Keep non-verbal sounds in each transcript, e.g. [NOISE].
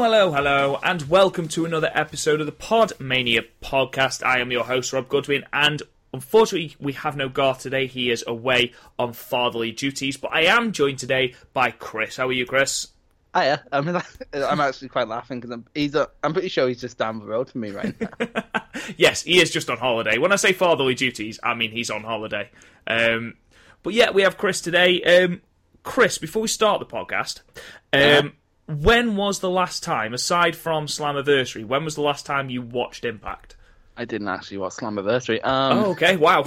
Hello, hello, hello, and welcome to another episode of the Pod Mania podcast. I am your host, Rob Goodwin, and unfortunately, we have no Garth today. He is away on fatherly duties, but I am joined today by Chris. How are you, Chris? Hiya. I mean, I'm actually quite laughing because I'm, he's. A, I'm pretty sure he's just down the road from me right now. [LAUGHS] yes, he is just on holiday. When I say fatherly duties, I mean he's on holiday. Um, but yeah, we have Chris today. Um, Chris, before we start the podcast, um, Yeah. When was the last time, aside from Slammiversary, when was the last time you watched Impact? I didn't actually watch Slammiversary. Um, Oh, okay, wow.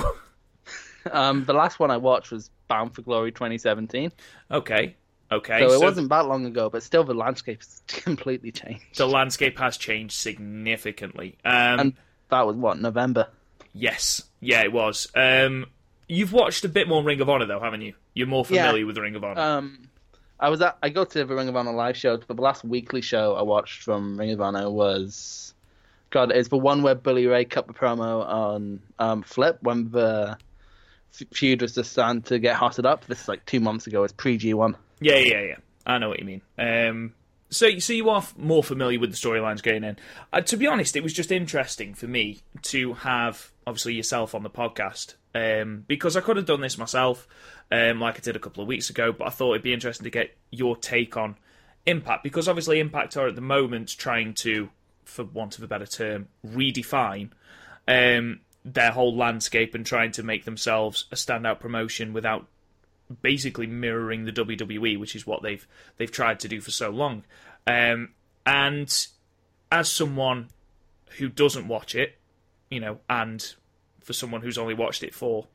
[LAUGHS] um, the last one I watched was Bound for Glory 2017, okay, okay. so it wasn't that long ago, but still the landscape landscape's [LAUGHS] completely changed. The landscape has changed significantly. Um, and that was what November. yes, yeah, it was. Um, you've watched a bit more Ring of Honor, though, haven't you? You're more Yeah. familiar with Ring of Honor. Um, I was at. I go to the Ring of Honor live shows, but the last weekly show I watched from Ring of Honor was, God, it's the one where Billy Ray cut the promo on um, Flip when the feud was just starting to get hotted up. This is like two months ago. It's pre G one. Yeah, yeah, yeah. I know what you mean. Um, so, so you are more familiar with the storylines going in. Uh, to be honest, it was just interesting for me to have obviously yourself on the podcast um, because I could have done this myself, um, like I did a couple of weeks ago. But I thought it'd be interesting to get your take on Impact because obviously Impact are at the moment trying to, for want of a better term, redefine um, their whole landscape and trying to make themselves a standout promotion without basically mirroring the WWE, which is what they've they've tried to do for so long. Um, and as someone who doesn't watch it, you know, and for someone who's only watched it for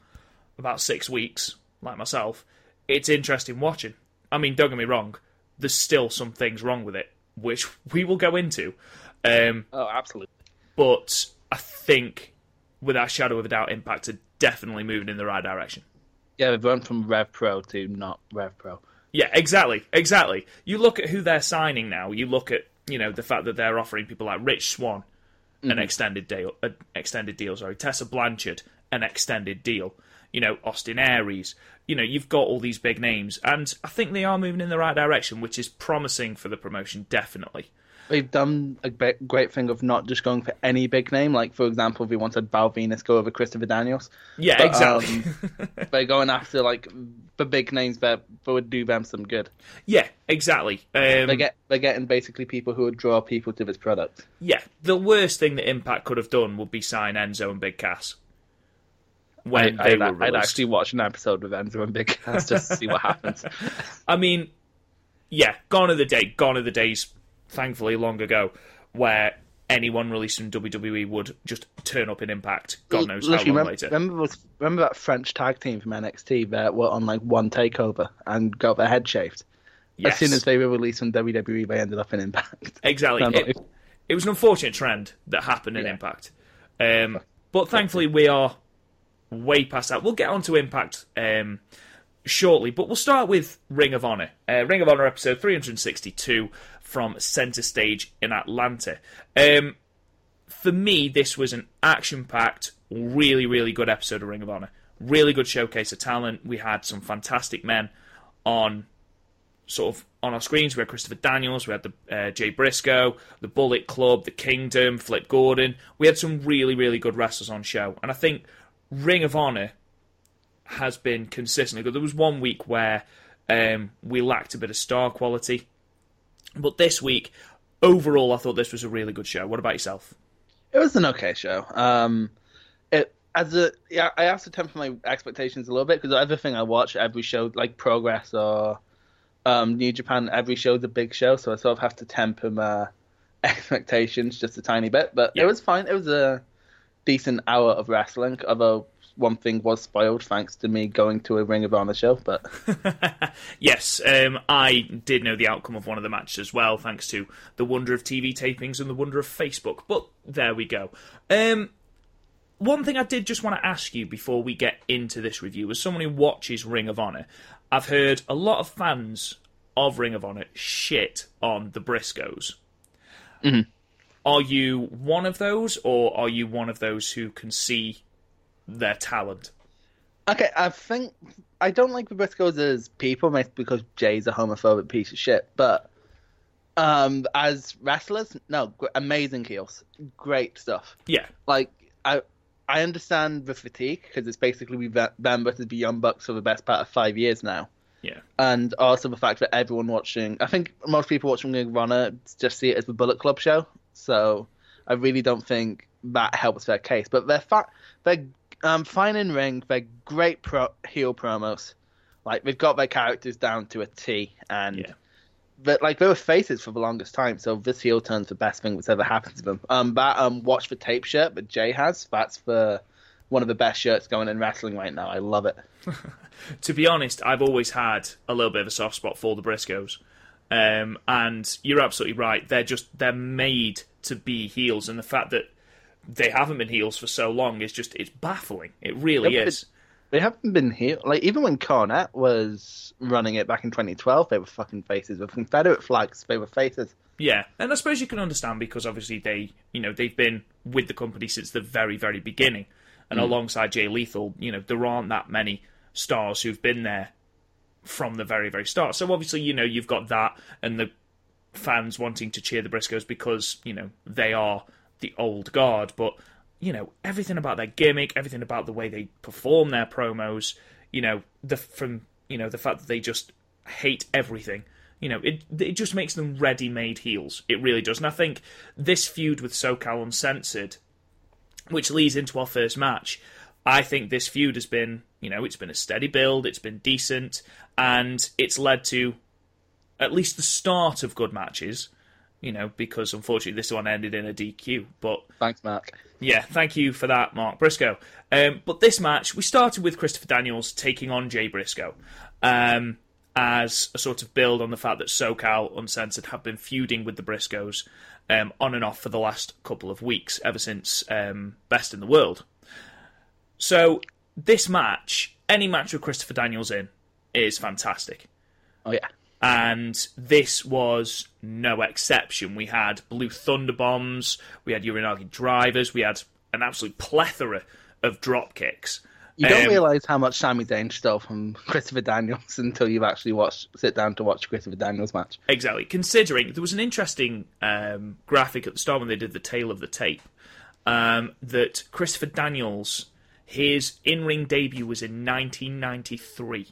about six weeks, like myself, it's interesting watching. I mean, don't get me wrong, there's still some things wrong with it, which [LAUGHS] we will go into. Um, Oh, absolutely. but I think, without a shadow of a doubt, Impact are definitely moving in the right direction. Yeah, we've gone from Rev Pro to not Rev Pro. Yeah, exactly, exactly. You look at who they're signing now. You look at you know the fact that they're offering people like Rich Swan an mm. extended deal, an extended deal. Sorry, Tessa Blanchard an extended deal. You know Austin Aries. You know you've got all these big names, and I think they are moving in the right direction, which is promising for the promotion. Definitely. They've done a be- great thing of not just going for any big name. Like, for example, if we wanted Val Venis go over Christopher Daniels. Yeah, But, exactly. um, [LAUGHS] they're going after, like, the big names that, that would do them some good. yeah, exactly. Um, They get, they're getting basically people who would draw people to this product. Yeah, the worst thing that Impact could have done would be sign Enzo and Big Cass when I, they were I'd actually watch an episode with Enzo and Big Cass just to see what happens. [LAUGHS] I mean, yeah, gone are the day, gone are the days. Thankfully, long ago, where anyone released from WWE would just turn up in Impact. God knows how long remember, later. Remember, remember that French tag team from NXT that were on like one takeover and got their head shaved? yes, As soon as they were released from WWE, they ended up in Impact. exactly. It, it was an unfortunate trend that happened in Yeah. Impact, um, but thankfully we are way past that. We'll get on to Impact um, shortly, but we'll start with Ring of Honor. Uh, Ring of Honor episode 362 from Center Stage in Atlanta. Um, for me, this was an action packed, really, really good episode of Ring of Honor. Really good showcase of talent. We had some fantastic men on sort of on our screens. We had Christopher Daniels, we had the uh, Jay Briscoe, the Bullet Club, the Kingdom, Flip Gordon. We had some really, really good wrestlers on show, and I think Ring of Honor has been consistently good. There was one week where um, we lacked a bit of star quality, but this week, overall, I thought this was a really good show. What about yourself? It was an okay show. Um, it as a yeah, I have to temper my expectations a little bit because everything I watch, every show like Progress or um, New Japan, every show's a big show, so I sort of have to temper my [LAUGHS] expectations just a tiny bit. But Yeah. it was fine. It was a decent hour of wrestling, although one thing was spoiled thanks to me going to a Ring of Honor show. But [LAUGHS] yes, um, I did know the outcome of one of the matches as well, thanks to the wonder of TV tapings and the wonder of Facebook. But there we go. Um, one thing I did just want to ask you before we get into this review, as someone who watches Ring of Honor, I've heard a lot of fans of Ring of Honor shit on the Briscoes. Mm-hmm. Are you one of those, or are you one of those who can see their talent? okay, I think I don't like the Briscoes as people, because Jay's a homophobic piece of shit. But um, as wrestlers, no, amazing heels, great stuff. Yeah, Like I. I understand the fatigue because it's basically we've been versus the Young Bucks for the best part of five years now. yeah, and also the fact that everyone watching, I think most people watching Ring Honor just see it as the Bullet Club show. So I really don't think that helps their case. But they're fa- they're um, fine in ring. They're great pro- heel promos. Like they've got their characters down to a T, and Yeah. but like they were faces for the longest time. So this heel turn's the best thing that's ever happened to them. Um, that um, watch the tape shirt that Jay has. That's the one of the best shirts going in wrestling right now. I love it. [LAUGHS] to be honest, I've always had a little bit of a soft spot for the Briscoes. Um, and you're absolutely right. They're just they're made to be heels, and the fact that they haven't been heels for so long is just it's baffling. It really is. They haven't been here. Like even when Cornette was running it back in 2012, they were fucking faces. With Confederate flags, they were faces. Yeah, and I suppose you can understand because obviously they, you know, they've been with the company since the very, very beginning, and hmm. alongside Jay Lethal, you know, there aren't that many stars who've been there from the very, very start. So obviously, you know, you've got that, and the fans wanting to cheer the Briscoes because you know they are the old guard, but you know everything about their gimmick, everything about the way they perform their promos, you know, the from you know the fact that they just hate everything. You know, it it just makes them ready-made heels. It really does. And I think this feud with SoCal Uncensored, which leads into our first match, I think this feud has been, you know, it's been a steady build, it's been decent, and it's led to at least the start of good matches. You know, because unfortunately this one ended in a DQ. But Thanks, Mark. yeah, thank you for that, Mark Briscoe. Um, but this match, we started with Christopher Daniels taking on Jay Briscoe um, as a sort of build on the fact that SoCal Uncensored have been feuding with the Briscoes um, on and off for the last couple of weeks, ever since um, Best in the World. So this match, any match with Christopher Daniels in, is fantastic Oh yeah. And this was no exception. We had Blue Thunder Bombs, we had Uranage drivers, we had an absolute plethora of drop kicks. You don't Um, realize how much Sami Zayn stole from [LAUGHS] Christopher Daniels until you've actually watched, sit down to watch Christopher Daniels match. Exactly. Considering there was an interesting um, graphic at the start when they did the tale of the tape um, that Christopher Daniels, his in-ring debut was in 1993.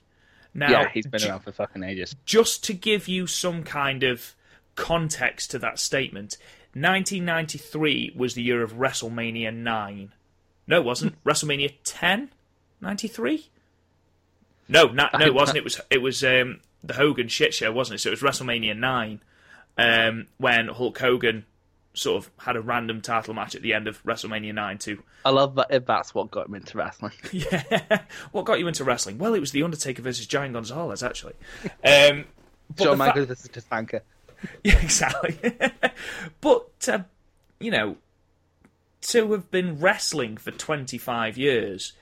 Now, yeah, he's been around for fucking ages. just to give you some kind of context to that statement, 1993 was the year of WrestleMania 9. No, it wasn't. [LAUGHS] WrestleMania 10? 93? No, na- no, it wasn't. It was it was um, the Hogan shit show, wasn't it? So it was WrestleMania 9 um, when Hulk Hogan sort of had a random title match at the end of WrestleMania 9 too. I love that if that's what got him into wrestling. [LAUGHS] yeah. what got you into wrestling? Well, it was The Undertaker versus Giant Gonzalez, actually. Um, Shawn Michaels versus Tatanka. [LAUGHS] Yeah, exactly. [LAUGHS] but uh, you know, to have been wrestling for 25 years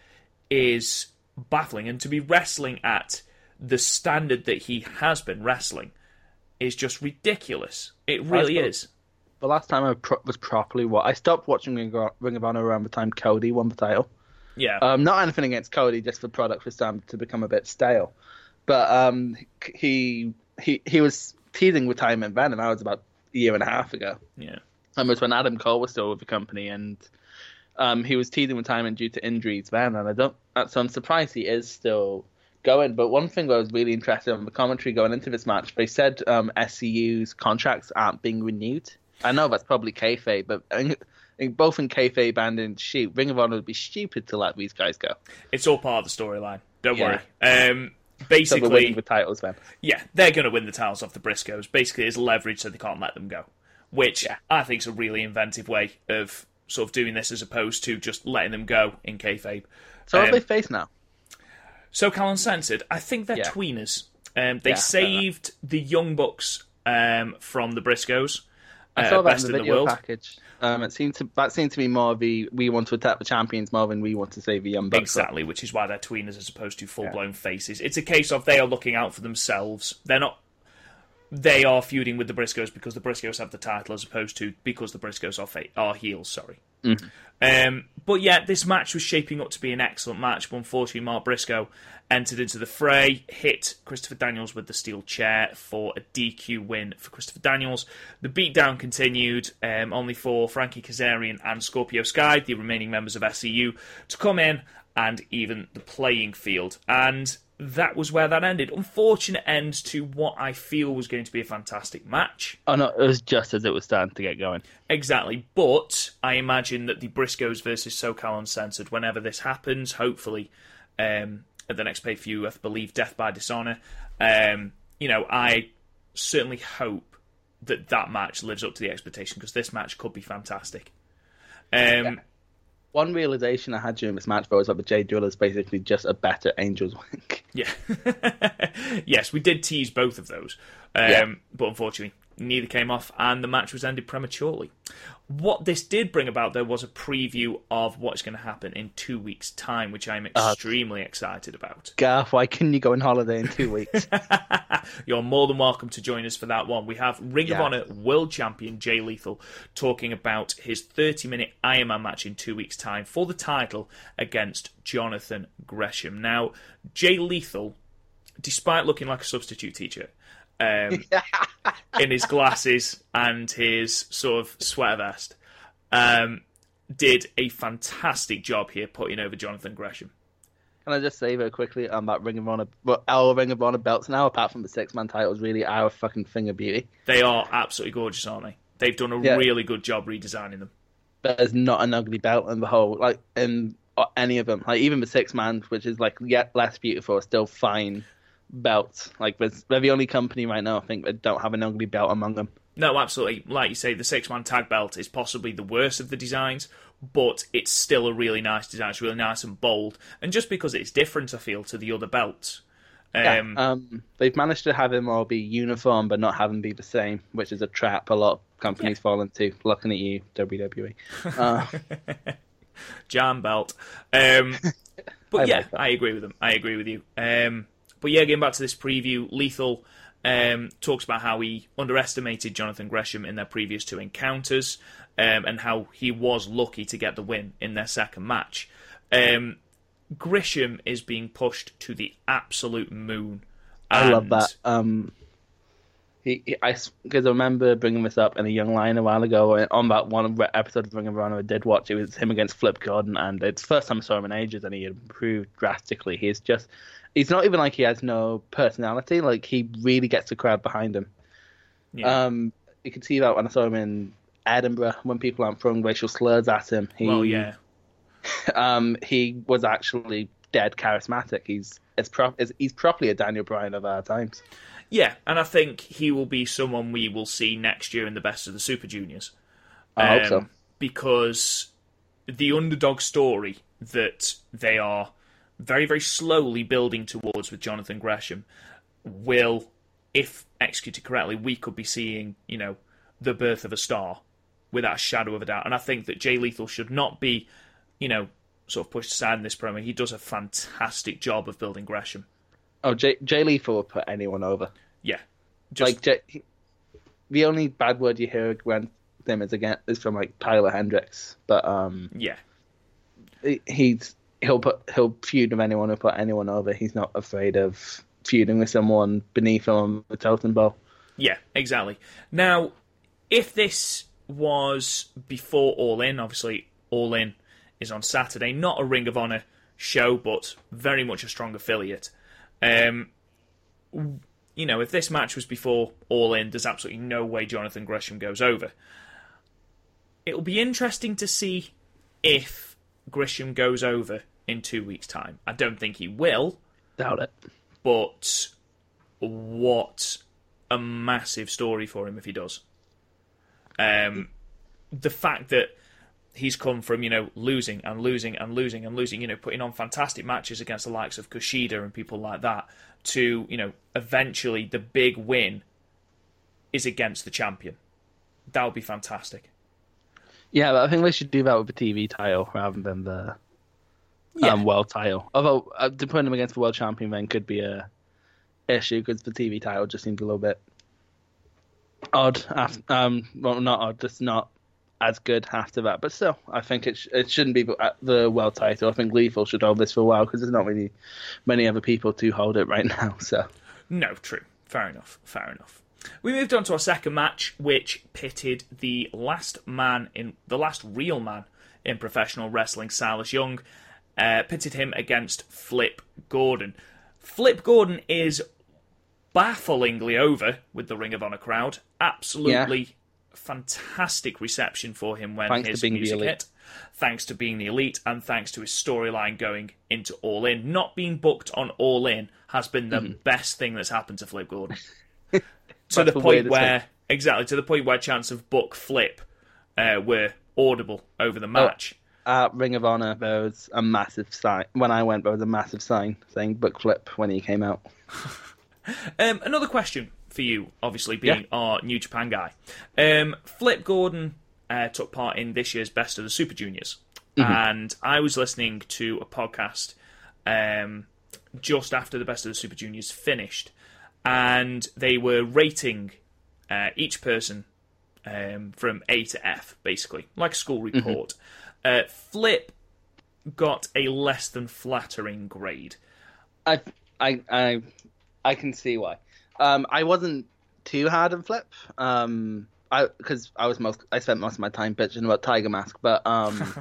is baffling, and to be wrestling at the standard that he has been wrestling is just ridiculous. It really is. The last time I pro- was properly what I stopped watching Ring of, Ring of Honor around the time Cody won the title. Yeah, Um, not anything against Cody, just the product was starting to become a bit stale. But um, he he he was teasing retirement then, and that was about a year and a half ago. yeah, And it was when Adam Cole was still with the company, and um, he was teasing retirement due to injuries then. And I don't, uh, so I'm surprised he is still going. But one thing I was really interested in the commentary going into this match, they said um, SCU's contracts aren't being renewed. I know that's probably kayfabe, but in, in, both in kayfabe and in shoot, Ring of Honor would be stupid to let these guys go. it's all part of the storyline. Don't Yeah. worry. Um, [LAUGHS] basically, winning the titles then. yeah, they're going to win the titles off the Briscoes. Basically, as leverage, so they can't let them go. Which Yeah. I think is a really inventive way of sort of doing this as opposed to just letting them go in kayfabe. So Um, do they face now? SoCal Uncensored, I think they're Yeah. tweeners. Um, they Yeah, saved the Young Bucks um, from the Briscoes. I uh, saw that best in the in the video package. Um, it seemed to that seemed to be more the we want to attack the champions more than we want to save the young bucks. Exactly, which is why they're tweeners as opposed to full blown faces. It's a case of they are looking out for themselves. They're not. They are feuding with the Briscoes because the Briscoes have the title, as opposed to because the Briscoes are fa- are heels. Sorry. Um, but yeah, this match was shaping up to be an excellent match. But unfortunately, Mark Briscoe entered into the fray, hit Christopher Daniels with the steel chair for a DQ win for Christopher Daniels. The beatdown continued, um, only for Frankie Kazarian and Scorpio Sky, the remaining members of SCU, to come in and even the playing field. And that was where that ended. Unfortunate end to what I feel was going to be a fantastic match. Oh no, it was just as it was starting to get going. Exactly, but I imagine that the Briscoes versus SoCal Uncensored, whenever this happens, hopefully um, at the next pay per view, I believe Death by Dishonor, um, you know, I certainly hope that that match lives up to the expectation because this match could be fantastic. Um, One realization I had during this match though was that the Jay Driller is basically just a better Angel's Wing. Yeah. [LAUGHS] yes, we did tease both of those. Um, Yeah. But unfortunately, neither came off, and the match was ended prematurely. What this did bring about, though, was a preview of what's going to happen in two weeks' time, which I'm uh, extremely excited about. Garth, why couldn't you go on holiday in two weeks? [LAUGHS] You're more than welcome to join us for that one. We have Ring of Honor World Champion Jay Lethal talking about his 30 minute Ironman match in two weeks' time for the title against Jonathan Gresham. Now, Jay Lethal, despite looking like a substitute teacher, um, [LAUGHS] in his glasses and his sort of sweater vest, um, did a fantastic job here putting over Jonathan Gresham. Can I just say very quickly um, about Ring of Honor? Well, our Ring of Honor belts now, apart from the six man titles, really our fucking thing of beauty. They are absolutely gorgeous, aren't they? They've done a Yeah. really good job redesigning them. There's not an ugly belt in the whole, like in uh, any of them. Like even the six man, which is like yet less beautiful, still fine belts. Like they're the only company right now I think that don't have an ugly belt among them. No, absolutely. Like you say, the six man tag belt is possibly the worst of the designs, but it's still a really nice design. It's really nice and bold. And just because it's different, I feel, to the other belts. Um, Yeah, um, they've managed to have them all be uniform, but not have them be the same, which is a trap a lot of companies fall into. Looking at you, WWE. Uh, [LAUGHS] jam belt. Um, [LAUGHS] but I yeah, like. I agree with them. I agree with you. Um, but yeah, getting back to this preview, Lethal um, talks about how he underestimated Jonathan Gresham in their previous two encounters, um, and how he was lucky to get the win in their second match. Um, Gresham is being pushed to the absolute moon. I love that. Um, he, he I because I remember bringing this up in a Young Lion a while ago on that one episode of Ring of Honor I did watch. It was him against Flip Gordon, and it's the first time I saw him in ages, and he improved drastically. He's just, he's not even like he has no personality. Like he really gets the crowd behind him. Yeah. Um, you can see that when I saw him in Edinburgh when people aren't throwing racial slurs at him. He, well, yeah. [LAUGHS] um, he was actually dead charismatic. He's as pro- it's, he's properly a Daniel Bryan of our times. Yeah, and I think he will be someone we will see next year in the best of the Super Juniors. I hope Um, so. Because the underdog story that they are very, very slowly building towards with Jonathan Gresham will, if executed correctly, we could be seeing, you know, the birth of a star without a shadow of a doubt. And I think that Jay Lethal should not be, you know, sort of pushed aside in this promo. He does a fantastic job of building Gresham. Oh, Jay, Jay Lethal will put anyone over. Yeah. Just, like Jay, he- the only bad word you hear when them is again is from like Tyler Hendricks, but um, yeah. he- he's he'll put he'll feud with anyone who put anyone over. He's not afraid of feuding with someone beneath him on the totem pole. Yeah, exactly. Now, if this was before All In, obviously All In is on Saturday, not a Ring of Honor show, but very much a strong affiliate. Um, you know, if this match was before All In, there's absolutely no way Jonathan Gresham goes over. It'll be interesting to see if Gresham goes over in two weeks' time. I don't think he will Doubt it. but what a massive story for him if he does. Um, the fact that he's come from you know losing and losing and losing and losing, you know, putting on fantastic matches against the likes of Kushida and people like that, to you know eventually the big win is against the champion. That would be fantastic. Yeah, but I think they should do that with the TV title rather than the Yeah. um, world title. Although uh, to put him against the world champion then could be a issue because the TV title just seems a little bit odd. After, um, well, not odd, just not as good after that. But still, I think it sh- it shouldn't be the, the world title. I think Lethal should hold this for a while because there's not really many other people to hold it right [LAUGHS] now. So No, true. Fair enough. Fair enough. We moved on to our second match, which pitted the last man in the last real man in professional wrestling, Silas Young, uh, pitted him against Flip Gordon. Flip Gordon is bafflingly over with the Ring of Honor crowd. Absolutely fantastic reception for him when Thanks to his music elite. hit. Thanks to being the elite and thanks to his storyline going into All In. Not being booked on All In has been the Mm-hmm. best thing that's happened to Flip Gordon. [LAUGHS] to the point where exactly to the point where chance of book flip uh, were audible over the match. At Ring of Honor, there was a massive sign. When I went, there was a massive sign saying "Book Flip" when he came out. [LAUGHS] Um, another question for you, obviously being Yeah. our New Japan guy. Um, Flip Gordon uh, took part in this year's Best of the Super Juniors, and I was listening to a podcast um, just after the Best of the Super Juniors finished, and they were rating uh, each person um, from A to F, basically, like a school report. Uh, Flip got a less than flattering grade. I, I, I, I can see why. Um, I wasn't too hard on Flip. Um, I because I was most I spent most of my time bitching about Tiger Mask, but um,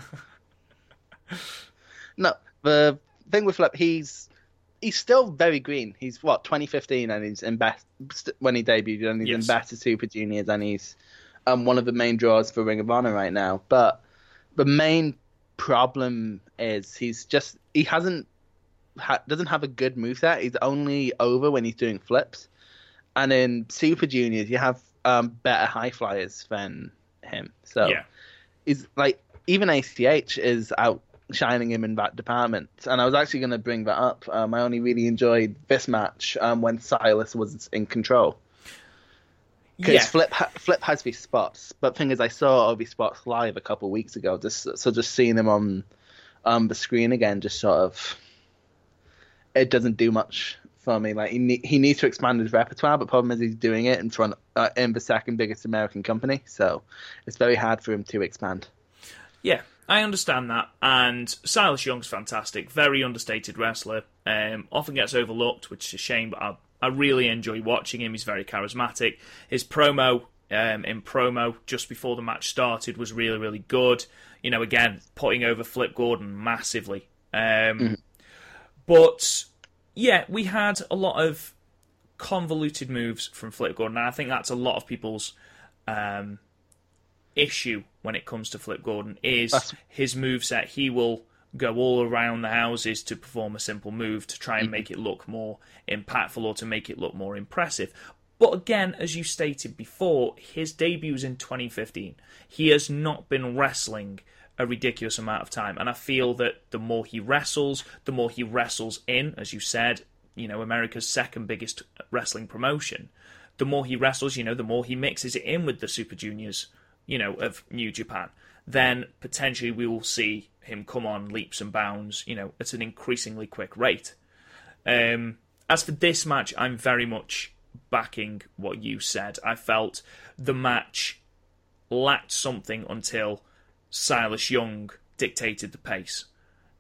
[LAUGHS] no, the thing with Flip, he's he's still very green. He's what 2015, and he's in best when he debuted, and he's Yes. in Best of Super Juniors, and he's um one of the main draws for Ring of Honor right now. But the main problem is he's just he hasn't ha- doesn't have a good move set. He's only over when he's doing flips, and in Super Juniors you have um, better high flyers than him. So Yeah. he's like even ACH is outshining him in that department. And I was actually going to bring that up. Um, I only really enjoyed this match um, when Silas was in control. Because Yeah. Flip ha- Flip has these spots, but thing is, I saw all these spots live a couple of weeks ago. Just so just seeing him on um, the screen again, just sort of it doesn't do much for me. Like he ne- he needs to expand his repertoire, but problem is he's doing it in front uh, in the second biggest American company, so it's very hard for him to expand. Yeah, I understand that. And Silas Young's fantastic, very understated wrestler. Um, often gets overlooked, which is a shame. But I, I really enjoy watching him. He's very charismatic. His promo um, in promo just before the match started was really, really good. You know, again, putting over Flip Gordon massively. Um, But yeah, we had a lot of convoluted moves from Flip Gordon, and I think that's a lot of people's um, issue when it comes to Flip Gordon is That's- his moveset. He will go all around the houses to perform a simple move to try and Mm-hmm. make it look more impactful or to make it look more impressive. But again, as you stated before, his debut's in 2015. He has not been wrestling a ridiculous amount of time, and I feel that the more he wrestles, the more he wrestles in, as you said, you know, America's second biggest wrestling promotion. The more he wrestles, you know, the more he mixes it in with the Super Juniors, you know, of New Japan. Then potentially we will see him come on leaps and bounds, you know, at an increasingly quick rate. Um, as for this match, I'm very much backing what you said. I felt the match lacked something until Silas Young dictated the pace.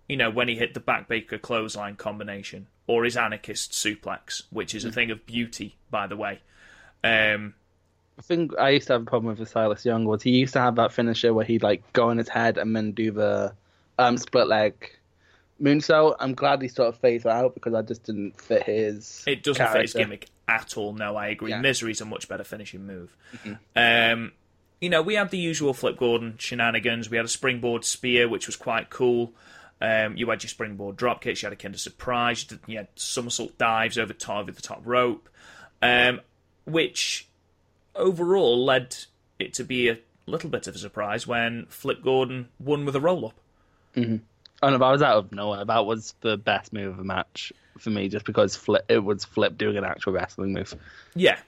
You know, when he hit the backbreaker clothesline combination or his anarchist suplex, which is a thing of beauty, by the way. Um, The thing I used to have a problem with with Silas Young was he used to have that finisher where he'd like go on his head and then do the um, split leg moonsault. I'm glad he sort of phased out because I just didn't fit his. It doesn't fit his gimmick at all. No, I agree. Yeah. Mm-hmm. Misery's a much better finishing move. Um, you know, we had the usual Flip Gordon shenanigans. We had a springboard spear, which was quite cool. Um, you had your springboard drop kicks. You had a kind of surprise. You, did, you had somersault dives over top over the top rope, um, which overall led it to be a little bit of a surprise when Flip Gordon won with a roll up. Mm-hmm. Oh no, I was out of nowhere. That was the best move of the match for me, just because Flip, it was Flip doing an actual wrestling move. Yeah,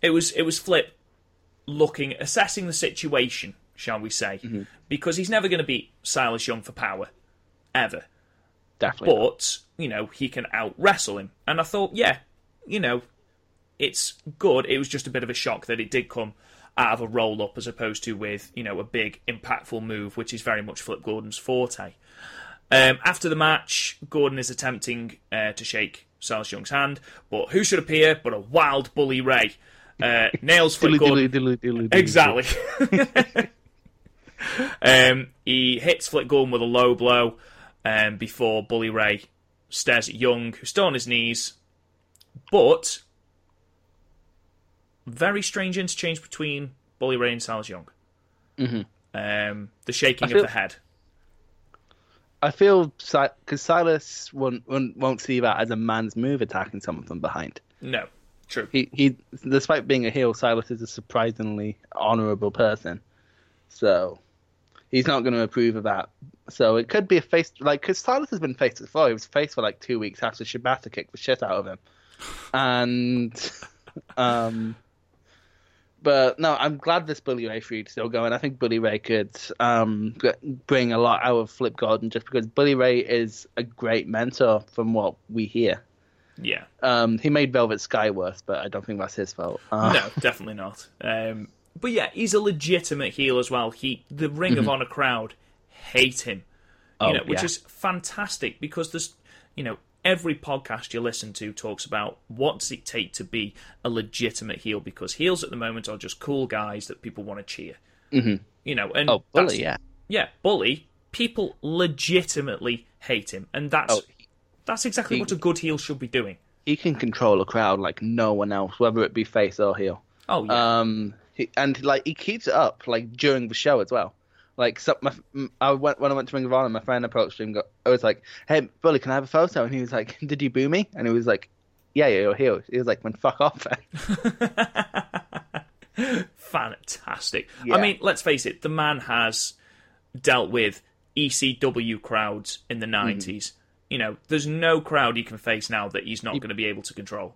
it was it was Flip looking, assessing the situation, shall we say, mm-hmm. because he's never going to beat Silas Young for power, ever. Definitely. But you know he can out wrestle him, and I thought, yeah, you know, it's good. It was just a bit of a shock that it did come out of a roll up as opposed to with you know a big impactful move, which is very much Flip Gordon's forte. Um, after the match, Gordon is attempting uh, to shake Silas Young's hand, but who should appear but a wild bully Ray? Uh, [LAUGHS] nails Flip Gordon. Exactly. [LAUGHS] um, he hits Flip Gordon with a low blow um, before Bully Ray stares at Young, who's still on his knees. But very strange interchange between Bully Ray and Silas Young. Mm-hmm. Um, the shaking feel- of the head. I feel because Silas won't, won't won't see that as a man's move attacking someone from behind. No, true. He he, despite being a heel, Silas is a surprisingly honourable person, so he's not going to approve of that. So it could be a face like because Silas has been faced before. He was faced for like two weeks after Shibata kicked the shit out of him, and [LAUGHS] um. But no, I'm glad this Bully Ray feud is still going. I think Bully Ray could um, bring a lot out of Flip Gordon just because Bully Ray is a great mentor from what we hear. Yeah. Um, he made Velvet Sky worse, but I don't think that's his fault. Uh, No, definitely not. Um, but yeah, he's a legitimate heel as well. He the Ring of Honor crowd hate him, you Mm-hmm. Oh, know, which yeah. is fantastic because there's, you know, every podcast you listen to talks about what does it take to be a legitimate heel because heels at the moment are just cool guys that people want to cheer. Mm-hmm. You know, and Oh, Bully, yeah. yeah, bully. People legitimately hate him, and that's Oh, that's exactly he- what a good heel should be doing. He can control a crowd like no one else, whether it be face or heel. Oh yeah, Um, he, and like he keeps it up like during the show as well. Like so my, I went when I went to Ring of Honor, my friend approached him. and I was like, "Hey, Bully, can I have a photo?" And he was like, [LAUGHS] "Did you boo me?" And he was like, "Yeah, yeah, you're heel." He was like, "When fuck off." [LAUGHS] fantastic. Yeah. I mean, let's face it, the man has dealt with ECW crowds in the 90s. You know, there's no crowd he can face now that he's not going to be able to control.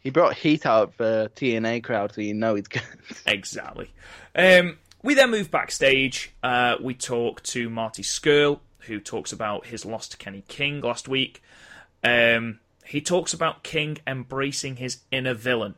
he brought heat out of the TNA crowd, so you know he's good. [LAUGHS] Exactly. Um, we then move backstage. Uh, we talk to Marty Scurll, who talks about his loss to Kenny King last week. Um, he talks about King embracing his inner villain,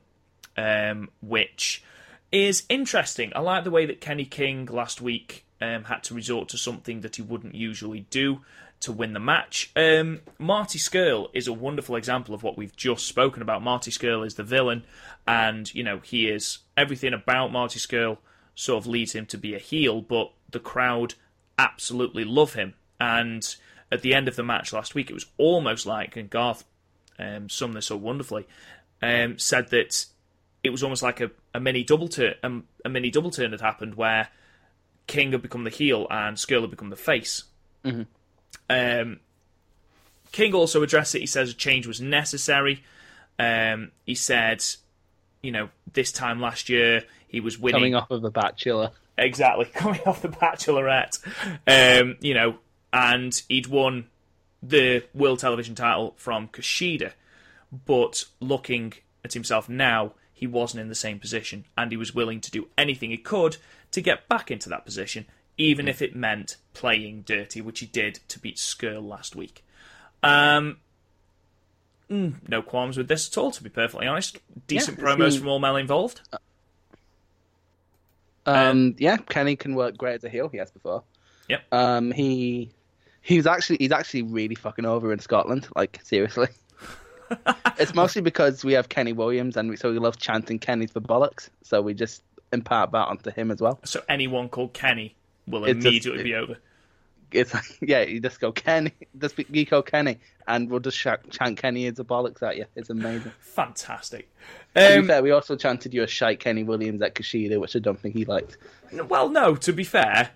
um, which is interesting. I like the way that Kenny King last week um, had to resort to something that he wouldn't usually do to win the match. Um, Marty Scurll is a wonderful example of what we've just spoken about. Marty Scurll is the villain, and you know he is everything about Marty Scurll sort of leads him to be a heel, but the crowd absolutely love him. And at the end of the match last week, it was almost like, and Garth um, summed this up wonderfully, um, said that it was almost like a, a mini double turn. Um, a mini double turn had happened where King had become the heel and Scurll had become the face. Um, King also addressed it. He says a change was necessary. Um, he said, you know, this time last year he was winning. Coming off of the Bachelor. Exactly, [LAUGHS] coming off the Bachelorette, um, you know, and he'd won the World Television title from Kushida, but looking at himself now, he wasn't in the same position, and he was willing to do anything he could to get back into that position, even if it meant playing dirty, which he did to beat Scurll last week. Um, mm, no qualms with this at all, to be perfectly honest. Decent Yeah, promos been- from all men involved. Um, yeah, Kenny can work great as a heel. He has before. Yep. Um, he he's actually he's actually really fucking over in Scotland. Like seriously. [LAUGHS] it's mostly because we have Kenny Williams, and we, so we love chanting Kenny's for bollocks. So we just impart that onto him as well. So anyone called Kenny will It's just- immediately be over. It's like, [LAUGHS] yeah, you just go Kenny, just be Geeko Kenny, and we'll just shout, chant Kenny is a bollocks at you. It's amazing. [LAUGHS] Fantastic. to be Um, fair, we also chanted you a shite Kenny Williams at Kushida, which I don't think he liked. well, no. To be fair,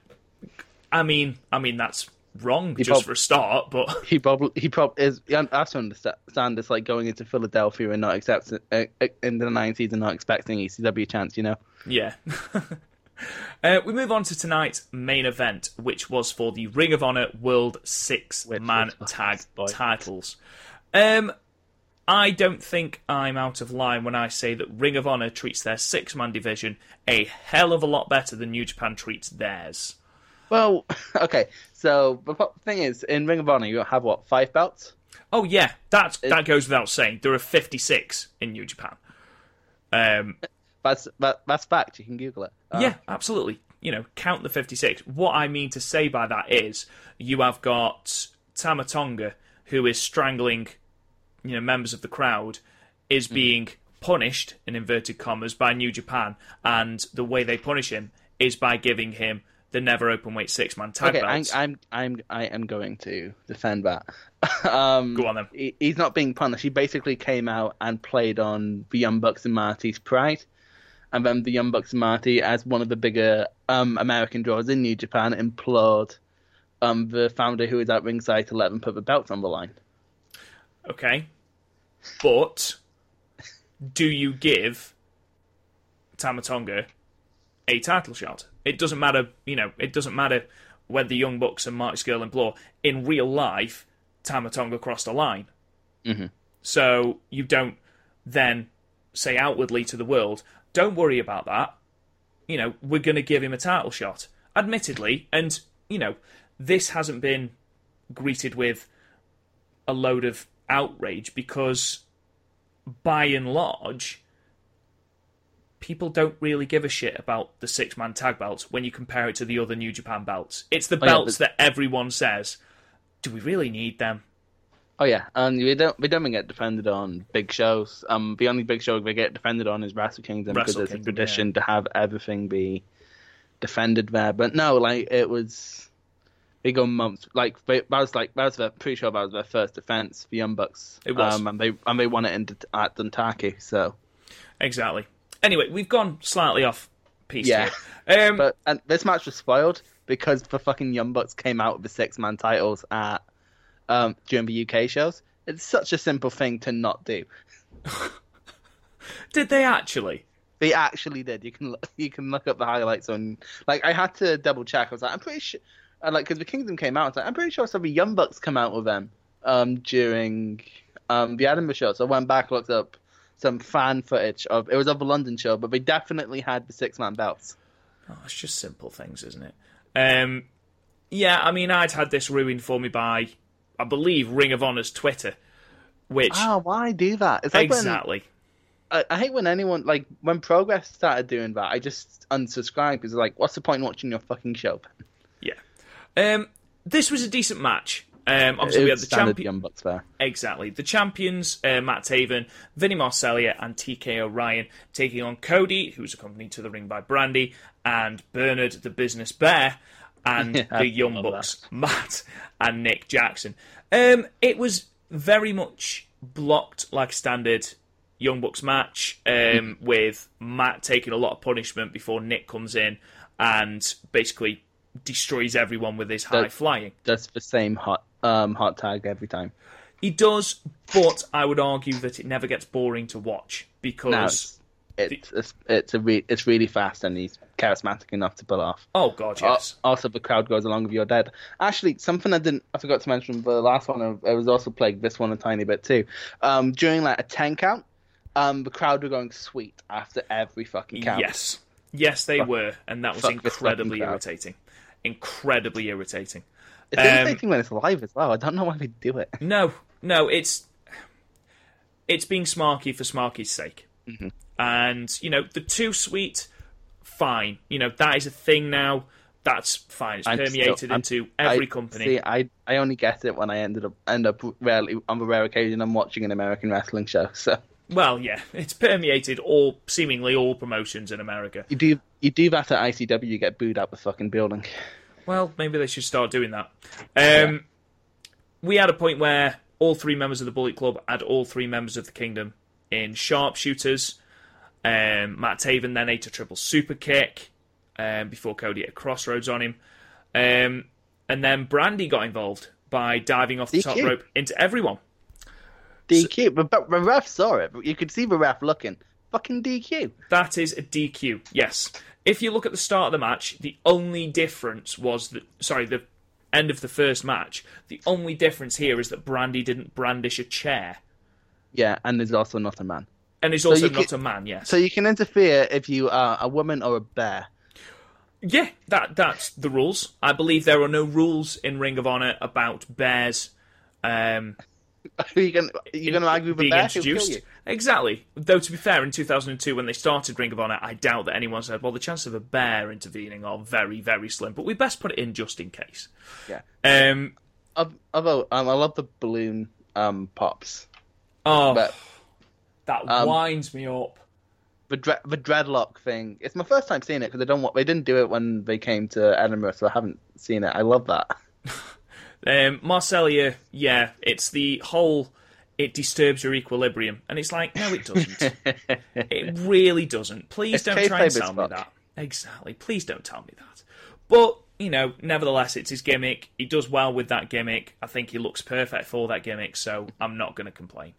I mean, I mean that's wrong just prob- for a start. But [LAUGHS] He probably he probably is. I to understand. It's like going into Philadelphia and not accepting uh, uh, in the nineties and not expecting ECW chance. You know. yeah. [LAUGHS] Uh, we move on to tonight's main event, which was for the Ring of Honor World Six Which Man Tag titles. Um, I don't think I'm out of line when I say that Ring of Honor treats their six man division a hell of a lot better than New Japan treats theirs. Well, [LAUGHS] okay. So the thing is, in Ring of Honor, you have what five belts? Oh yeah, that that goes without saying. There are 56 in New Japan. Um, That's that, that's fact. You can Google it. Uh, Yeah, absolutely. You know, count the 56. What I mean to say by that is you have got Tama Tonga, who is strangling, you know, members of the crowd, is Mm-hmm. being punished, in inverted commas, by New Japan. And the way they punish him is by giving him the never open weight six man tag Okay, I'm. I'm I'm I am going to defend that. [LAUGHS] um, Go on then. he- he's not being punished. He basically came out and played on the Young Bucks and Marty's pride, and then the Young Bucks and Marty, as one of the bigger um, American draws in New Japan, implored um, the founder who was at ringside to let them put the belts on the line. Okay. But do you give Tama Tonga a title shot? It doesn't matter, you know, it doesn't matter whether the Young Bucks and Mark Scurll implore. In real life Tama Tonga crossed a line. Mm-hmm. So you don't then say outwardly to the world, don't worry about that. You know, we're going to give him a title shot. Admittedly, and, you know, this hasn't been greeted with a load of outrage because, by and large, people don't really give a shit about the six man tag belts when you compare it to the other New Japan belts. It's the Oh, yeah, belts but- that everyone says, do we really need them? Oh yeah, and we don't we don't get defended on big shows. Um, the only big show we get defended on is Wrestle Kingdom because Wrestle it's a tradition to have everything be defended there. But no, like it was, they go months. Like that was like that was their pretty sure that was their first defense, the Young Bucks. It was. um, and they and they won it in, at Dontaku. So Exactly. Anyway, we've gone slightly off piece Yeah. Um, But and this match was spoiled because the fucking Young Bucks came out with the six man titles at um, during the UK shows. It's such a simple thing to not do. [LAUGHS] did they actually? They actually did. You can look, [LAUGHS] you can look up the highlights on. Like I had to double check. I was like, I'm pretty sure. And like, because the Kingdom came out, I was like, I'm pretty sure some of the Young Bucks come out with them um, during um, the Edinburgh show. So I went back, looked up some fan footage of it was of a London show, but they definitely had the six man belts. Oh, it's just simple things, isn't it? Um, yeah, I mean, I'd had this ruined for me by, I believe, Ring of Honor's Twitter, which Ah, why do that? It's like when exactly. I, I hate when anyone like when Progress started doing that. I just unsubscribed because like, what's the point in watching your fucking show? [LAUGHS] Yeah. Um, this was a decent match. Um, obviously, we had the champion. There. Exactly. The champions, uh, Matt Taven, Vinny Marseglia, and TK O'Ryan, taking on Cody, who's accompanied to the ring by Brandi, and Bernard, the business bear, and [LAUGHS] Yeah, the Young Bucks, [LAUGHS] Matt and Nick Jackson. Um, it was very much blocked like a standard Young Bucks match, um, with Matt taking a lot of punishment before Nick comes in and basically destroys everyone with his high That- flying. That's the same hot um hot tag every time. He does, but I would argue that it never gets boring to watch because it's it's a re- it's really fast and he's charismatic enough to pull off. oh god, Al- yes, Also, the crowd goes along with your dead. Actually, something I didn't I forgot to mention the last one. I was also playing this one a tiny bit too. Um, during like a ten count, um, the crowd were going sweet after every fucking count. yes, yes, they were, and that was fuck incredibly irritating, incredibly irritating. it's Um, irritating when it's live as well. I don't know why they do it. No, no, it's it's being smarky for smarky's sake, Mm-hmm. And you know the too sweet, fine. You know that is a thing now. That's fine. It's I'm permeated still- into every I, company. See, I I only get it when I ended up end up rarely on the rare occasion I'm watching an American wrestling show. [LAUGHS] So Well, yeah, it's permeated all seemingly all promotions in America. you do you do that at ICW, you get booed out the fucking building. Well, maybe they should start doing that. Um, We had a point where all three members of the Bullet Club had all three members of the Kingdom in sharpshooters. Um, Matt Taven then ate a triple super kick um, before Cody hit a crossroads on him. Um, and then Brandi got involved by diving off the top rope into everyone. DQ, but, but the ref saw it. You could see the ref looking. Fucking DQ. That is a DQ. Yes. if you look at the start of the match, the only difference was that sorry, the end of the first match. The only difference here is that Brandi didn't brandish a chair, Yeah, and there's also not a man. And is also you not can- a man. Yes. So you can interfere if you are a woman or a bear. Yeah, that that's the rules. I believe there are no rules in Ring of Honor about bears um, [LAUGHS] you can you're going to argue with a being bear? Introduced. you. Exactly. Though to be fair, in 2002 when they started Ring of Honor, I doubt that anyone said, "Well, the chances of a bear intervening are very, very slim." But we best put it in just in case. Yeah. Um. Although um, I love the balloon um, pops, Oh, but that um, winds me up. the dre- the dreadlock thing. It's my first time seeing it because they don't want they didn't do it when they came to Edinburgh, so I haven't seen it. I love that. [LAUGHS] Um, Marseglia, yeah, it's the whole. It disturbs your equilibrium, and it's like, no, it doesn't. [LAUGHS] it really doesn't. Please It's don't try and tell me fuck. that. Exactly. Please don't tell me that. But you know, nevertheless, it's his gimmick. He does well with that gimmick. I think he looks perfect for that gimmick, so I'm not going to complain.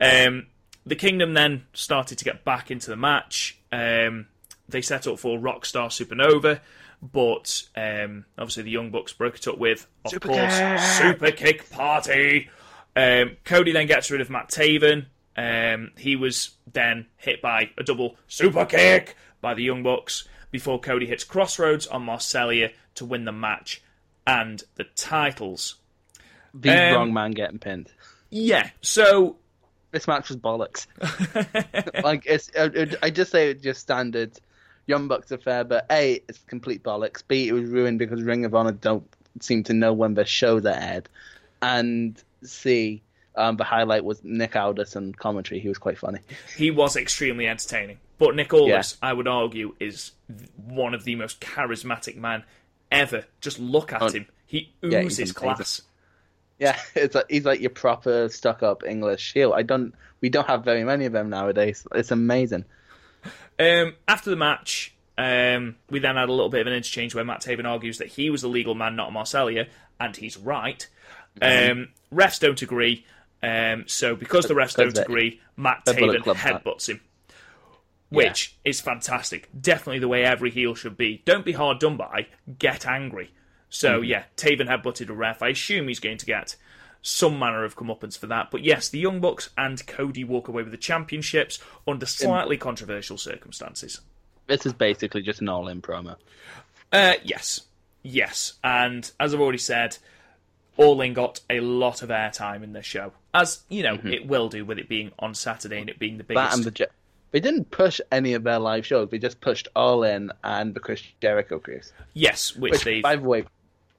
Um, the Kingdom then started to get back into the match. Um, they set up for Rockstar Supernova, but um, obviously the Young Bucks broke it up with, of Super course, Kick. Super Kick Party. Um, Cody then gets rid of Matt Taven. Um, he was then hit by a double super kick by the Young Bucks before Cody hits Crossroads on Marseglia to win the match and the titles. The Um, wrong man getting pinned. Yeah, so This match was bollocks. [LAUGHS] like it's, I, I just say it's just standard Young Bucks affair, but a it's complete bollocks. B it was ruined because Ring of Honor don't seem to know when their shows are aired, and C um, the highlight was Nick Aldis and commentary. He was quite funny. he was extremely entertaining. But Nick Aldis, I would argue, is one of the most charismatic men ever. Just look at Oh, him. He yeah, oozes amazing. class. Yeah, [LAUGHS] it's like, he's like your proper stuck up English heel. I don't we don't have very many of them nowadays. It's amazing. Um, after the match, um, we then had a little bit of an interchange where Matt Taven argues that he was the legal man, not a Marseglia, and he's right. Mm-hmm. Um, refs don't agree, um, so because the refs don't agree, Matt Taven headbutts him, which is fantastic. Definitely the way every heel should be. Don't be hard done by, get angry. So Mm-hmm. yeah, Taven headbutted a ref. I assume he's going to get some manner of comeuppance for that. But yes, the Young Bucks and Cody walk away with the championships under slightly controversial circumstances. This is basically just an all in promo. Uh, yes, yes, and as I've already said, All In got a lot of airtime in this show, as you know it will do with it being on Saturday and it being the biggest. That and the Je- they didn't push any of their live shows. They just pushed All In and the Chris Jericho cruise. yes, which, Which, they've by the way,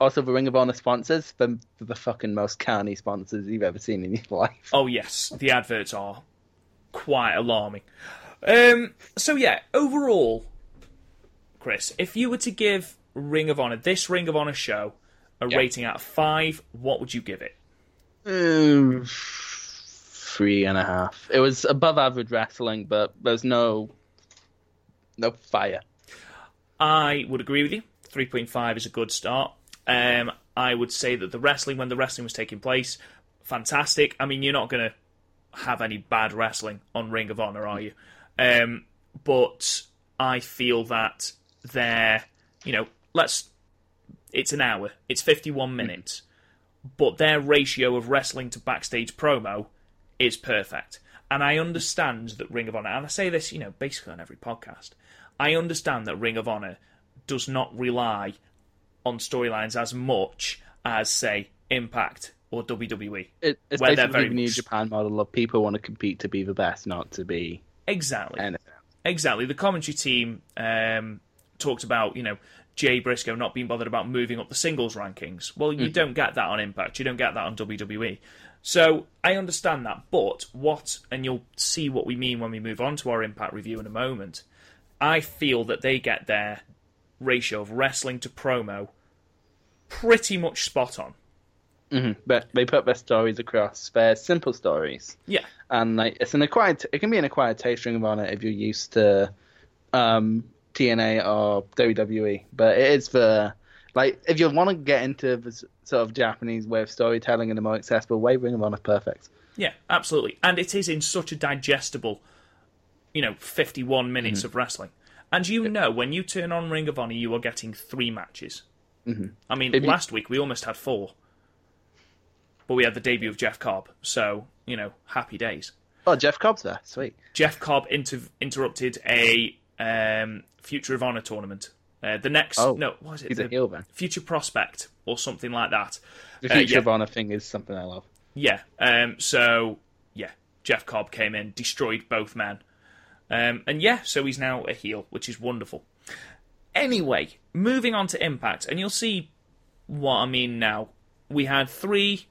also the Ring of Honor sponsors, the, the fucking most carny sponsors you've ever seen in your life. Oh yes, the adverts are quite alarming. Um, so yeah, overall, Chris, if you were to give Ring of Honor this Ring of Honor show a Yeah. rating out of five, what would you give it? Mm, three and a half. It was above average wrestling, but there's no no fire. I would agree with you. 3.5 is a good start. Um, I would say that the wrestling, when the wrestling was taking place, fantastic. I mean, you're not going to have any bad wrestling on Ring of Honor, are you? Um, but I feel that they're, you know, let's. It's an hour. It's 51 minutes. But their ratio of wrestling to backstage promo is perfect. And I understand that Ring of Honor, and I say this, you know, basically on every podcast, I understand that Ring of Honor does not rely on storylines as much as, say, Impact or WWE. It, it's Where basically very the New much- Japan model of people want to compete to be the best, not to be Exactly. anything. Exactly. The commentary team um, talked about, you know, Jay Briscoe not being bothered about moving up the singles rankings. Well, you don't get that on Impact. You don't get that on WWE. So I understand that. But what, and you'll see what we mean when we move on to our Impact review in a moment. I feel that they get their ratio of wrestling to promo pretty much spot on. But they put their stories across. They're simple stories. Yeah. and like it's an acquired it can be an acquired taste ring of honor if you're used to um TNA or WWE but it is for like if you want to get into the sort of Japanese way of storytelling in a more accessible way Ring of Honor is perfect Yeah, absolutely. And it is in such a digestible, you know, 51 minutes of wrestling. And you know, when you turn on Ring of Honor, you are getting three matches. Mm-hmm. I mean, last week we almost had four, but we had the debut of Jeff Cobb, so you know, happy days. Oh, Jeff Cobb's there. Sweet. Jeff Cobb inter- interrupted a um, Future of Honor tournament. Uh, the next, Oh, no, what is it? he's a The heel then. Future Prospect or something like that. The Uh, Future yeah. of Honor thing is something I love. Yeah. Um, so yeah, Jeff Cobb came in, destroyed both men, um, and yeah, so he's now a heel, which is wonderful. Anyway, moving on to Impact, and you'll see what I mean now. We had three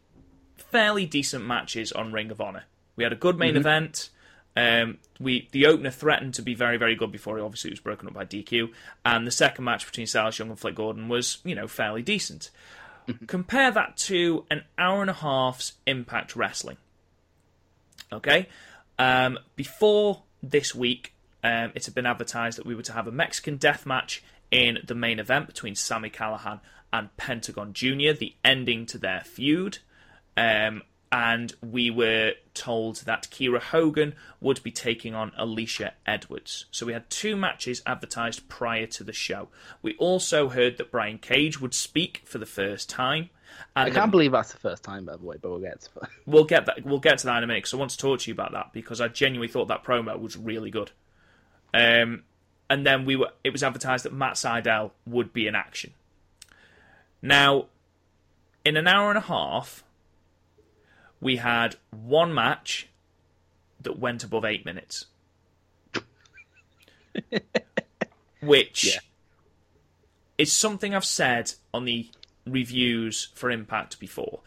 fairly decent matches on Ring of Honor. We had a good main event. Um, we the opener threatened to be very very good before it obviously was broken up by DQ, and the second match between Silas Young and Flip Gordon was you know fairly decent. Compare that to an hour and a half's Impact Wrestling. Okay, um, before this week, um, it had been advertised that we were to have a Mexican death match in the main event between Sami Callihan and Pentagon Jr., the ending to their feud. Um, and we were told that Kiera Hogan would be taking on Alisha Edwards. So we had two matches advertised prior to the show. We also heard that Brian Cage would speak for the first time. And I can't believe that's the first time, by the way, but we'll get to it. We'll get that. We'll get to that in a minute because I want to talk to you about that because I genuinely thought that promo was really good. Um, and then we were. It was advertised that Matt Sydal would be in action. Now, in an hour and a half, we had one match that went above eight minutes, [LAUGHS] which Yeah. is something I've said on the reviews for Impact before.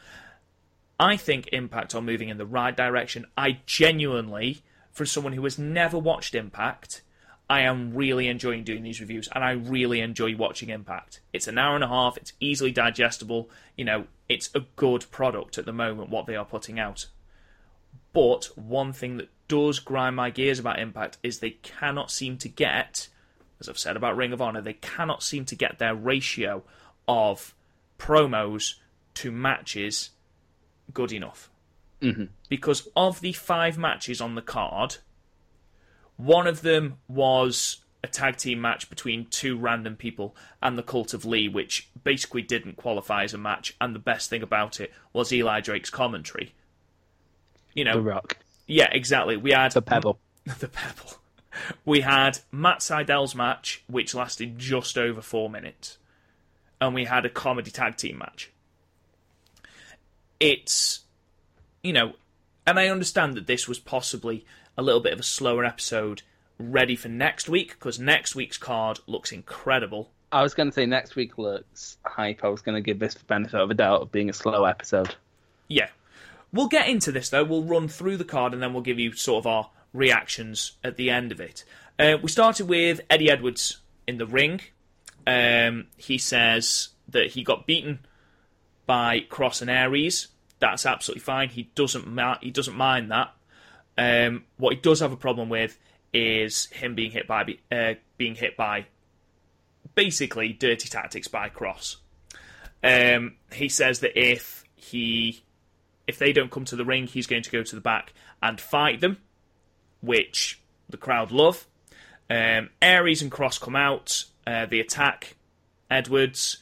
I think Impact are moving in the right direction. I genuinely, for someone who has never watched Impact, I am really enjoying doing these reviews and I really enjoy watching Impact. It's an hour and a half, it's easily digestible, you know, it's a good product at the moment, what they are putting out. But one thing that does grind my gears about Impact is they cannot seem to get, as I've said about Ring of Honor, they cannot seem to get their ratio of promos to matches good enough. Mm-hmm. Because of the five matches on the card, one of them was a tag team match between two random people and the Cult of Lee, which basically didn't qualify as a match. And the best thing about it was Eli Drake's commentary. You know, The Rock. yeah, exactly. We had The Pebble. [LAUGHS] the Pebble. We had Matt Sydal's match, which lasted just over four minutes, and we had a comedy tag team match. It's, you know, and I understand that this was possibly a little bit of a slower episode, ready for next week because next week's card looks incredible. I was going to say next week looks hype. I was going to give this the benefit of a doubt of being a slow episode. Yeah. We'll get into this though. We'll run through the card and then we'll give you sort of our reactions at the end of it. Uh, we started with Eddie Edwards in the ring. Um, he says that he got beaten by Kross and Aries. That's absolutely fine. He doesn't ma- he doesn't mind that. Um, what he does have a problem with is him being hit by uh, being hit by basically dirty tactics by Kross. Um, he says that if he if they don't come to the ring, he's going to go to the back and fight them, which the crowd love. Um, Aries and Kross come out. Uh, they attack Edwards,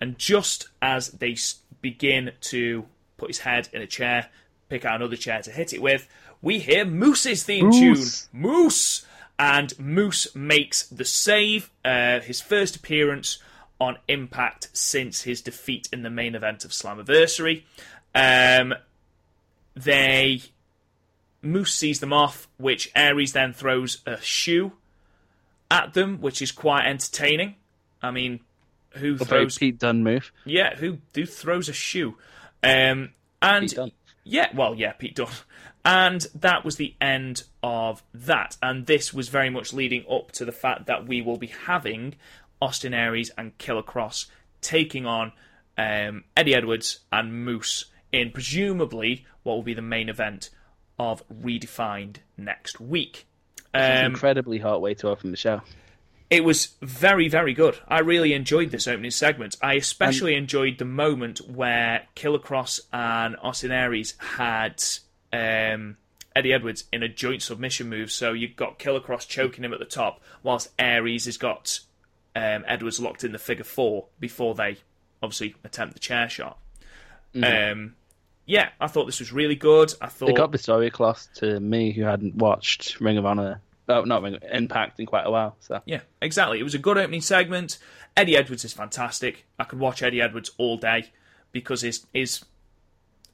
and just as they begin to put his head in a chair, pick out another chair to hit it with, we hear Moose's theme Moose. tune. Moose! And Moose makes the save, uh, his first appearance on Impact since his defeat in the main event of Slammiversary. Um, they Moose sees them off, which Aries then throws a shoe at them, which is quite entertaining. I mean, who A throws? Pete Dunne move. Yeah, who who throws a shoe? Um, and Pete Dunne. yeah, well, yeah, Pete Dunne. And that was the end of that. And this was very much leading up to the fact that we will be having Austin Aries and Killer Kross taking on um, Eddie Edwards and Moose in presumably what will be the main event of Redefined next week. It's an Um, incredibly hot way to open the show. it was very, very good. I really enjoyed this opening segment. I especially enjoyed the moment where Killer Kross and Austin Aries had um, Eddie Edwards in a joint submission move. So you've got Killer Kross choking him at the top, whilst Aries has got um, Edwards locked in the figure four before they obviously attempt the chair shot. Um, yeah, I thought this was really good. I thought They got the story across to me who hadn't watched Ring of Honor. Oh, not Ring Impact in quite a while. So Yeah, exactly. It was a good opening segment. Eddie Edwards is fantastic. I could watch Eddie Edwards all day because his his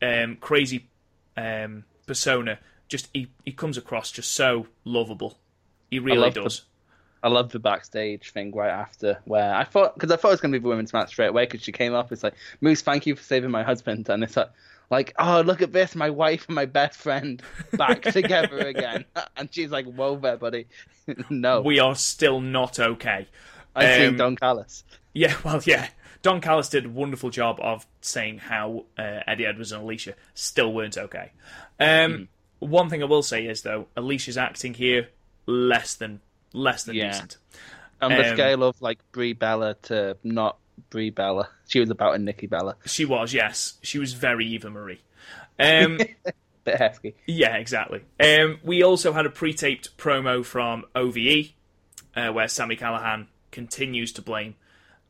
um, crazy um, persona just he, he comes across just so lovable. He really the- does. I love the backstage thing right after where I thought because I thought it was going to be the women's match straight away because she came up. It's like Moose, thank you for saving my husband, and it's like, like oh look at this, my wife and my best friend back [LAUGHS] together again, [LAUGHS] and she's like, whoa there, buddy, [LAUGHS] no, We are still not okay. I um, seen Don Callis. Yeah, well, yeah. Don Callis did a wonderful job of saying how uh, Eddie Edwards and Alisha still weren't okay. Um, One thing I will say is though, Alisha's acting here less than less than Yeah. decent. On the um, scale of like Brie Bella to not Brie Bella, [LAUGHS] she was about a Nikki Bella, She was, yes, she was very Eva Marie. Um, [LAUGHS] bit hefty. yeah, exactly. Um, we also had a pre-taped promo from OVE uh, where Sami Callihan continues to blame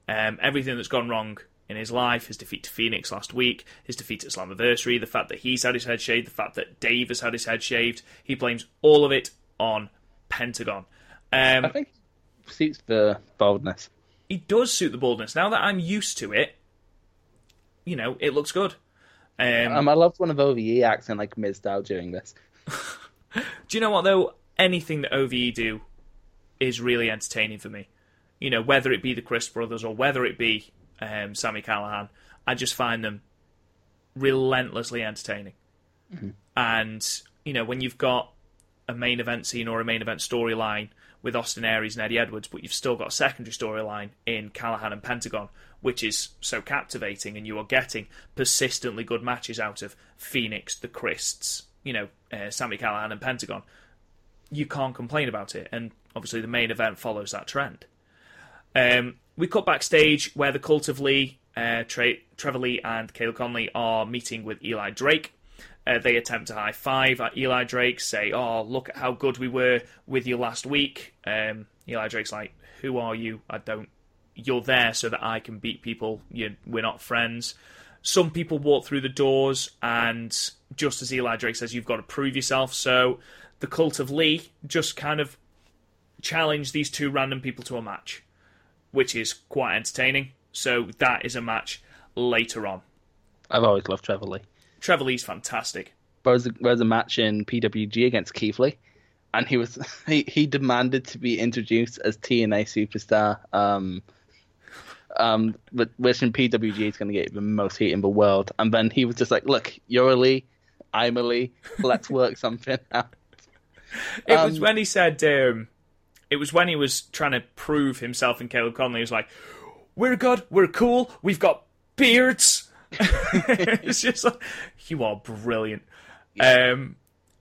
um, everything that's gone wrong in his life, his defeat to Fenix last week, his defeat at Slammiversary, the fact that he's had his head shaved, the fact that Dave has had his head shaved. He blames all of it on Pentagon. Um, I think suits the boldness. he does suit the baldness. Now that I'm used to it, you know, it looks good. Um, Um, I loved one of OVE acting like Mizdow during this. [LAUGHS] do you know what though? Anything that OVE do is really entertaining for me. You know, whether it be the Crist brothers or whether it be um, Sami Callihan, I just find them relentlessly entertaining. And you know, when you've got a main event scene or a main event storyline with Austin Aries and Eddie Edwards, but you've still got a secondary storyline in Callihan and Pentagon, which is so captivating, and you are getting persistently good matches out of Fenix, the Crists, you know, uh, Sami Callihan and Pentagon. You can't complain about it, and obviously the main event follows that trend. Um, we cut backstage where the Cult of Lee, uh, Tre- Trevor Lee, and Caleb Konley are meeting with Eli Drake. Uh, they attempt a high five at Eli Drake, say, "Oh, look at how good we were with you last week." Um, Eli Drake's like, "Who are you? I don't. You're there so that I can beat people. You, we're not friends." Some people walk through the doors, and just as Eli Drake says, "You've got to prove yourself." So the Cult of Lee just kind of challenge these two random people to a match, which is quite entertaining. So that is a match later on. I've always loved Trevor Lee. Trevor Lee's fantastic. There was a, there was a match in PWG against Keith Lee, and he was [LAUGHS] he, he demanded to be introduced as TNA superstar. Um, um, but which in PWG is going to get the most heat in the world. And then he was just like, "Look, you're a Lee, I'm a Lee. Let's work [LAUGHS] something out." It was Um, when he said, um, it was when he was trying to prove himself and Caleb Konley. He was like, "We're good, we're cool, we've got beards." [LAUGHS] it's just like, you are brilliant. Um,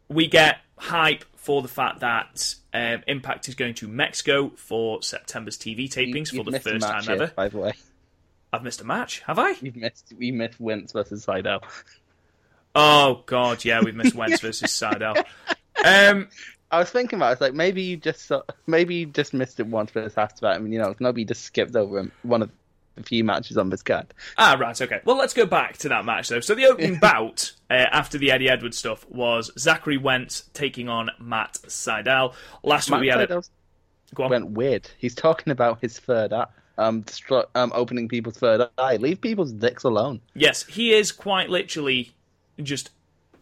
we get hype for the fact that um, Impact is going to Mexico for September's TV tapings for You've the first time here, ever. by the way. I've missed a match, have I? You've missed you missed Wentz versus Sydal. Oh God, yeah, we've missed Wentz [LAUGHS] versus Sydal. Um, I was thinking about it, it's like maybe you just saw, maybe you just missed it once, but it's after that. I mean, you know, maybe you just skipped over one of the few matches on this card. Ah, right, okay. Well, let's go back to that match, though. So the opening [LAUGHS] bout uh, after the Eddie Edwards stuff was Zachary Wentz taking on Matt Sydal. Last week Matt we had Sydal it. Go on. went weird. He's talking about his third eye, um, um, opening people's third eye. Leave people's dicks alone. Yes, he is quite literally just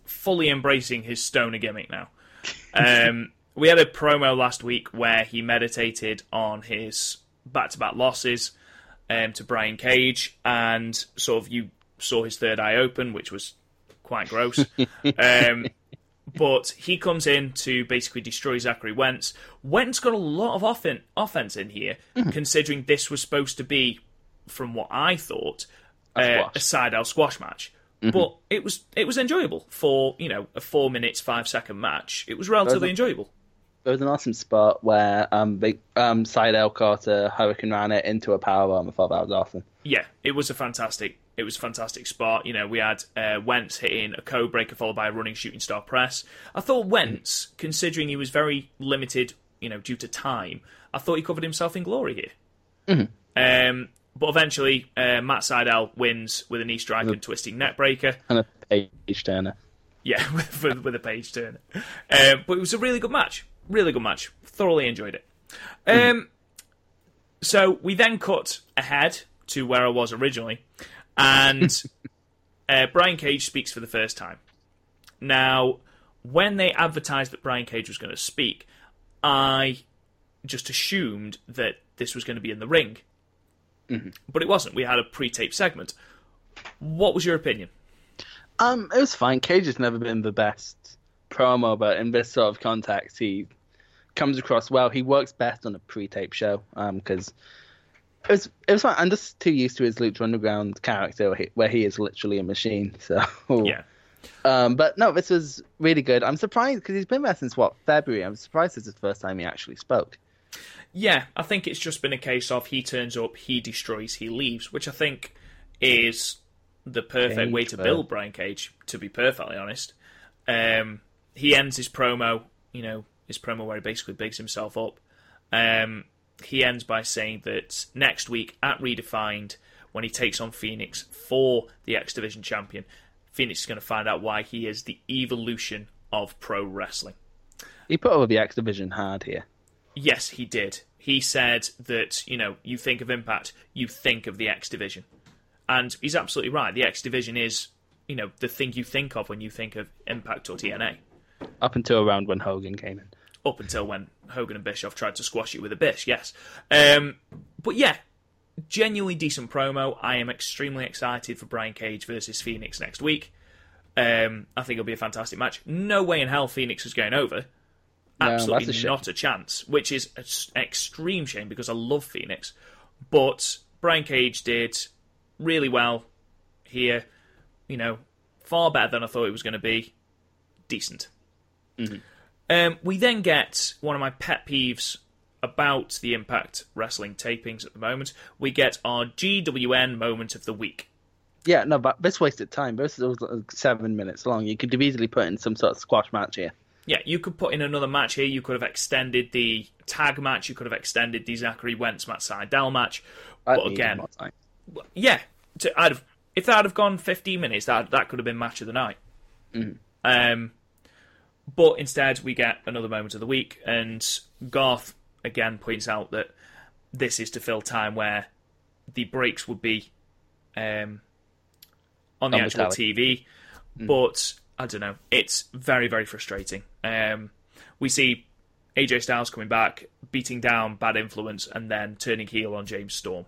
fully embracing his stoner gimmick now. Um, we had a promo last week where he meditated on his back-to-back losses um, to Brian Cage, and sort of you saw his third eye open, which was quite gross. [LAUGHS] um, but he comes in to basically destroy Zachary Wentz. Wentz got a lot of offen- offense in here, considering this was supposed to be, from what I thought, uh, squash. a side-out squash match. But it was it was enjoyable for you know a four minutes five second match. It was relatively a- enjoyable. There was an awesome spot where um, they, um, Sydal caught a hurricanrana into a powerbomb. I thought that was awesome. Yeah, it was a fantastic It was a fantastic spot. You know, we had uh, Wentz hitting a code breaker followed by a running shooting star press. I thought Wentz, considering he was very limited, you know, due to time, I thought he covered himself in glory here. Um, but eventually, uh, Matt Sydal wins with a knee strike and twisting neck breaker. And a page turner. Yeah, [LAUGHS] with, with, with a page turner. Um, but it was a really good match. Really good match. Thoroughly enjoyed it. Um, so we then cut ahead to where I was originally, and [LAUGHS] uh, Brian Cage speaks for the first time. Now, when they advertised that Brian Cage was going to speak, I just assumed that this was going to be in the ring. But it wasn't. We had a pre taped segment. What was your opinion? Um, it was fine. Cage has never been the best promo, but in this sort of context, he comes across well. He works best on a pre-tape show because it was it was fine. I'm just too used to his Lucha Underground character, where he, where he is literally a machine. [LAUGHS] So Yeah. Um, but no, this was really good. I'm surprised because he's been there since what February. I'm surprised this is the first time he actually spoke. Yeah, I think it's just been a case of he turns up, he destroys, he leaves, which I think is the perfect Cage way to for- build Brian Cage, to be perfectly honest. Um, he ends his promo, you know, his promo where he basically bigs himself up. Um, he ends by saying that next week at Redefined, when he takes on Fenix for the X Division champion, Fenix is going to find out why he is the evolution of pro wrestling. He put over the X Division hard here. Yes, he did. He said that, you know, you think of Impact, you think of the X Division. And he's absolutely right. The X Division is, you know, the thing you think of when you think of Impact or TNA. Up until around when Hogan came in. Up until when Hogan and Bischoff tried to squash it with a bish, yes. Um, but yeah, genuinely decent promo. I am extremely excited for Brian Cage versus Fenix next week. Um, I think it'll be a fantastic match. No way in hell Fenix is going over. Absolutely a not a chance, which is an extreme shame because I love Fenix. But Brian Cage did really well here. You know, far better than I thought it was going to be. Decent. Um, we then get one of my pet peeves about the Impact Wrestling tapings at the moment. We get our GWN moment of the week. Yeah, no, but this wasted time. This was seven minutes long. You could have easily put in some sort of squash match here. Yeah, you could put in another match here. You could have extended the tag match. You could have extended the Zachary Wentz Matt Sydal match. That but again, yeah, to, I'd have, if that had gone 15 minutes, that that could have been match of the night. Um, but instead, we get another moment of the week, and Garth again points out that this is to fill time where the breaks would be um, on the On the actual telly. TV. But I don't know, it's very very frustrating. Um, we see AJ Styles coming back, beating down Bad Influence, and then turning heel on James Storm.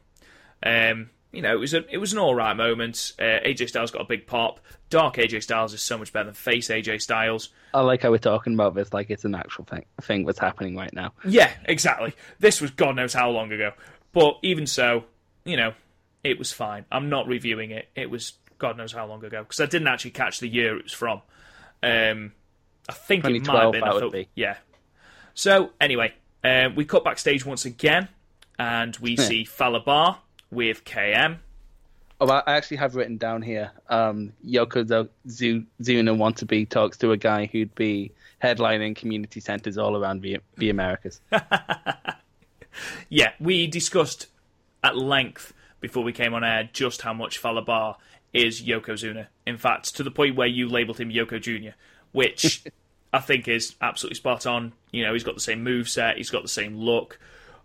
Um, you know, it was a, it was an all right moment. Uh, AJ Styles got a big pop. Dark AJ Styles is so much better than face AJ Styles. I like how we're talking about this like it's an actual thing thing that's happening right now. Yeah, exactly. This was God knows how long ago. But even so, you know, it was fine. I'm not reviewing it. It was God knows how long ago because I didn't actually catch the year it was from. Um, I think it might have been. that I would thought- be. Yeah. So anyway, um, we cut backstage once again, and we see Fallah Bahh with KM. Oh, I actually have written down here. Um, Yoko Zu- Zuna want to be talks to a guy who'd be headlining community centers all around the, the Americas. [LAUGHS] Yeah, we discussed at length before we came on air just how much Fallah Bahh is Yokozuna. In fact, to the point where you labelled him Yoko Jr., which [LAUGHS] I think is absolutely spot on. You know, he's got the same move set, he's got the same look.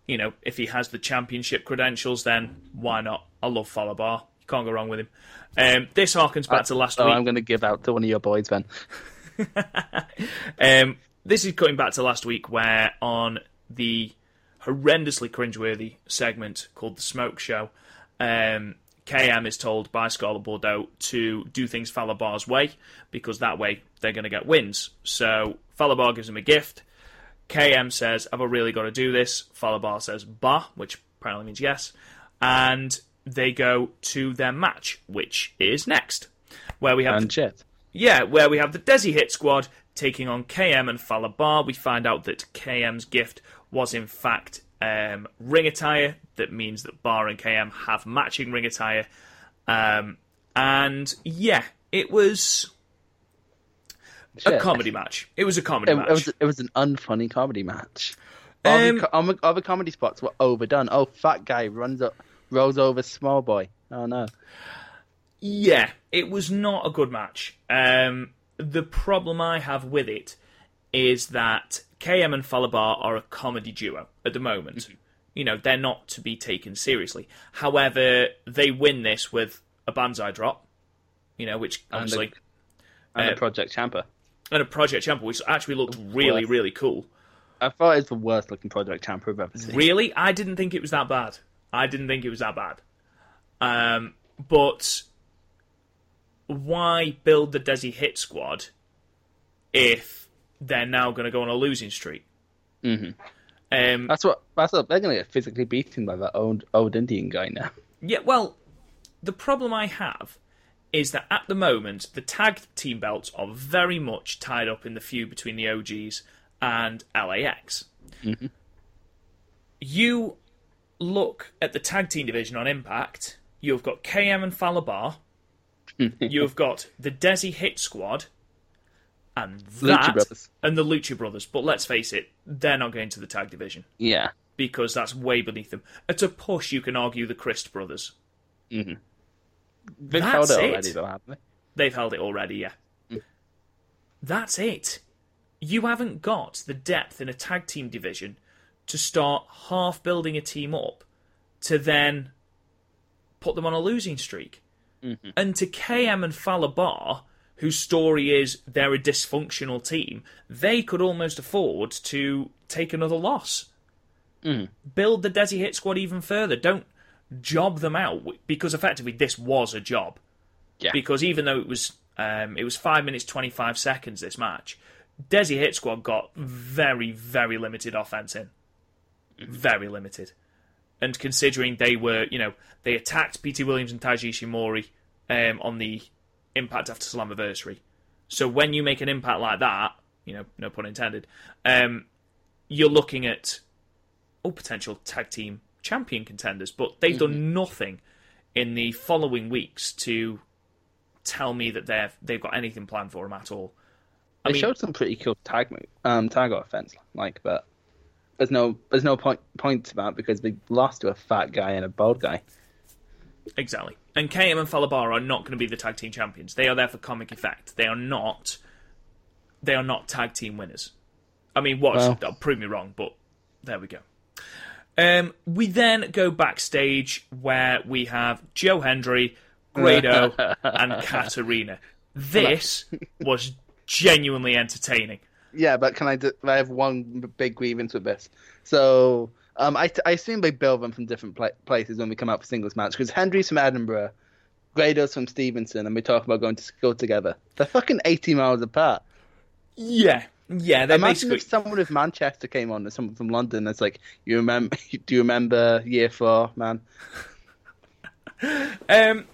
You know, if he has the championship credentials, then why not? I love Fallah Bahh. You can't go wrong with him. Um, this harkens back to last So week. I'm going to give out to one of your boys then. [LAUGHS] Um, this is cutting back to last week, where on the horrendously cringeworthy segment called the Smoke Show, um, KM is told by Scarlett Bordeaux to do things Fallah Bahh's way because that way they're going to get wins. So Fallah Bahh gives him a gift. KM says, "Have I really got to do this?" Fallah Bahh says, "Bah," which apparently means yes, and they go to their match, which is next, where we have And shit. yeah, where we have the Desi Hit Squad taking on KM and Fallah Bahh. We find out that KM's gift was in fact um, ring attire. That means that Bahh and KM have matching ring attire. Um, And yeah, it was a Shit. comedy match. It was a comedy It, match. it was it was an unfunny comedy match. All, Um, all the- all the comedy spots were overdone. Oh, fat guy runs up, rolls over small boy. Oh no. Yeah, it was not a good match. Um, the problem I have with it is that KM and Fallah Bahh are a comedy duo at the moment. You know, they're not to be taken seriously. However, they win this with a banzai drop, you know, which And obviously. And Uh, a Project Ciampa. and a Project Ciampa, which actually looked really, really cool. I thought it's the worst looking Project Ciampa I've ever seen. Really, I didn't think it was that bad. I didn't think it was that bad. Um, but why build the Desi Hit Squad if they're now going to go on a losing streak? Mhm. Um, That's what. That's what. They're gonna get physically beaten by that old old Indian guy now. yeah, well, the problem I have is that at the moment the tag team belts are very much tied up in the feud between the OGs and LAX. You look at the tag team division on Impact. You've got KM and Fallah Bahh. [LAUGHS] you've got the Desi Hit Squad, and that, Lucha Brothers. and the Lucha Brothers. But let's face it, they're not going to the tag division Yeah. because that's way beneath them. At a push, you can argue the Crist Brothers. Mm-hmm. They've That's held it already, though, haven't they? They've held it already, yeah. Mm. That's it. You haven't got the depth in a tag team division to start half building a team up to then put them on a losing streak. Mm-hmm. And to KM and Fallah Bahh, whose story is they're a dysfunctional team, they could almost afford to take another loss. Build the Desi Hit Squad even further. Don't job them out because effectively this was a job Yeah. because even though it was um, it was five minutes twenty five seconds this match, Desi Hit Squad got very very limited offense in, very limited, and considering they were you know they attacked Petey Williams and Taiji Ishimori um, on the Impact after Slammiversary, so when you make an impact like that, you know no pun intended, um, you're looking at oh potential tag team champion contenders, but they've done nothing in the following weeks to tell me that they've they've got anything planned for them at all. I They mean, showed some pretty cool tag move, um, tag offense, like, but there's no there's no point point to that because they lost to a fat guy and a bald guy. Exactly. And KM and Fallah Bahh are not going to be the tag team champions. They are there for comic effect. They are not. They are not tag team winners. I mean, watch. Well. that'll prove me wrong, but there we go. Um, we then go backstage where we have Joe Hendry, Grado, [LAUGHS] and Katarina. This [LAUGHS] was genuinely entertaining. Yeah, but can I? I have one big grievance with this. So, um, I, I assume they build them from different pla- places when we come out for singles match because Henry's from Edinburgh, Grado's from Stevenson, and we talk about going to school together. They're fucking eighty miles apart. Yeah, yeah. They Imagine basically if someone with Manchester came on and someone from London. It's like you remember? [LAUGHS] Do you remember year four, man? [LAUGHS] Um,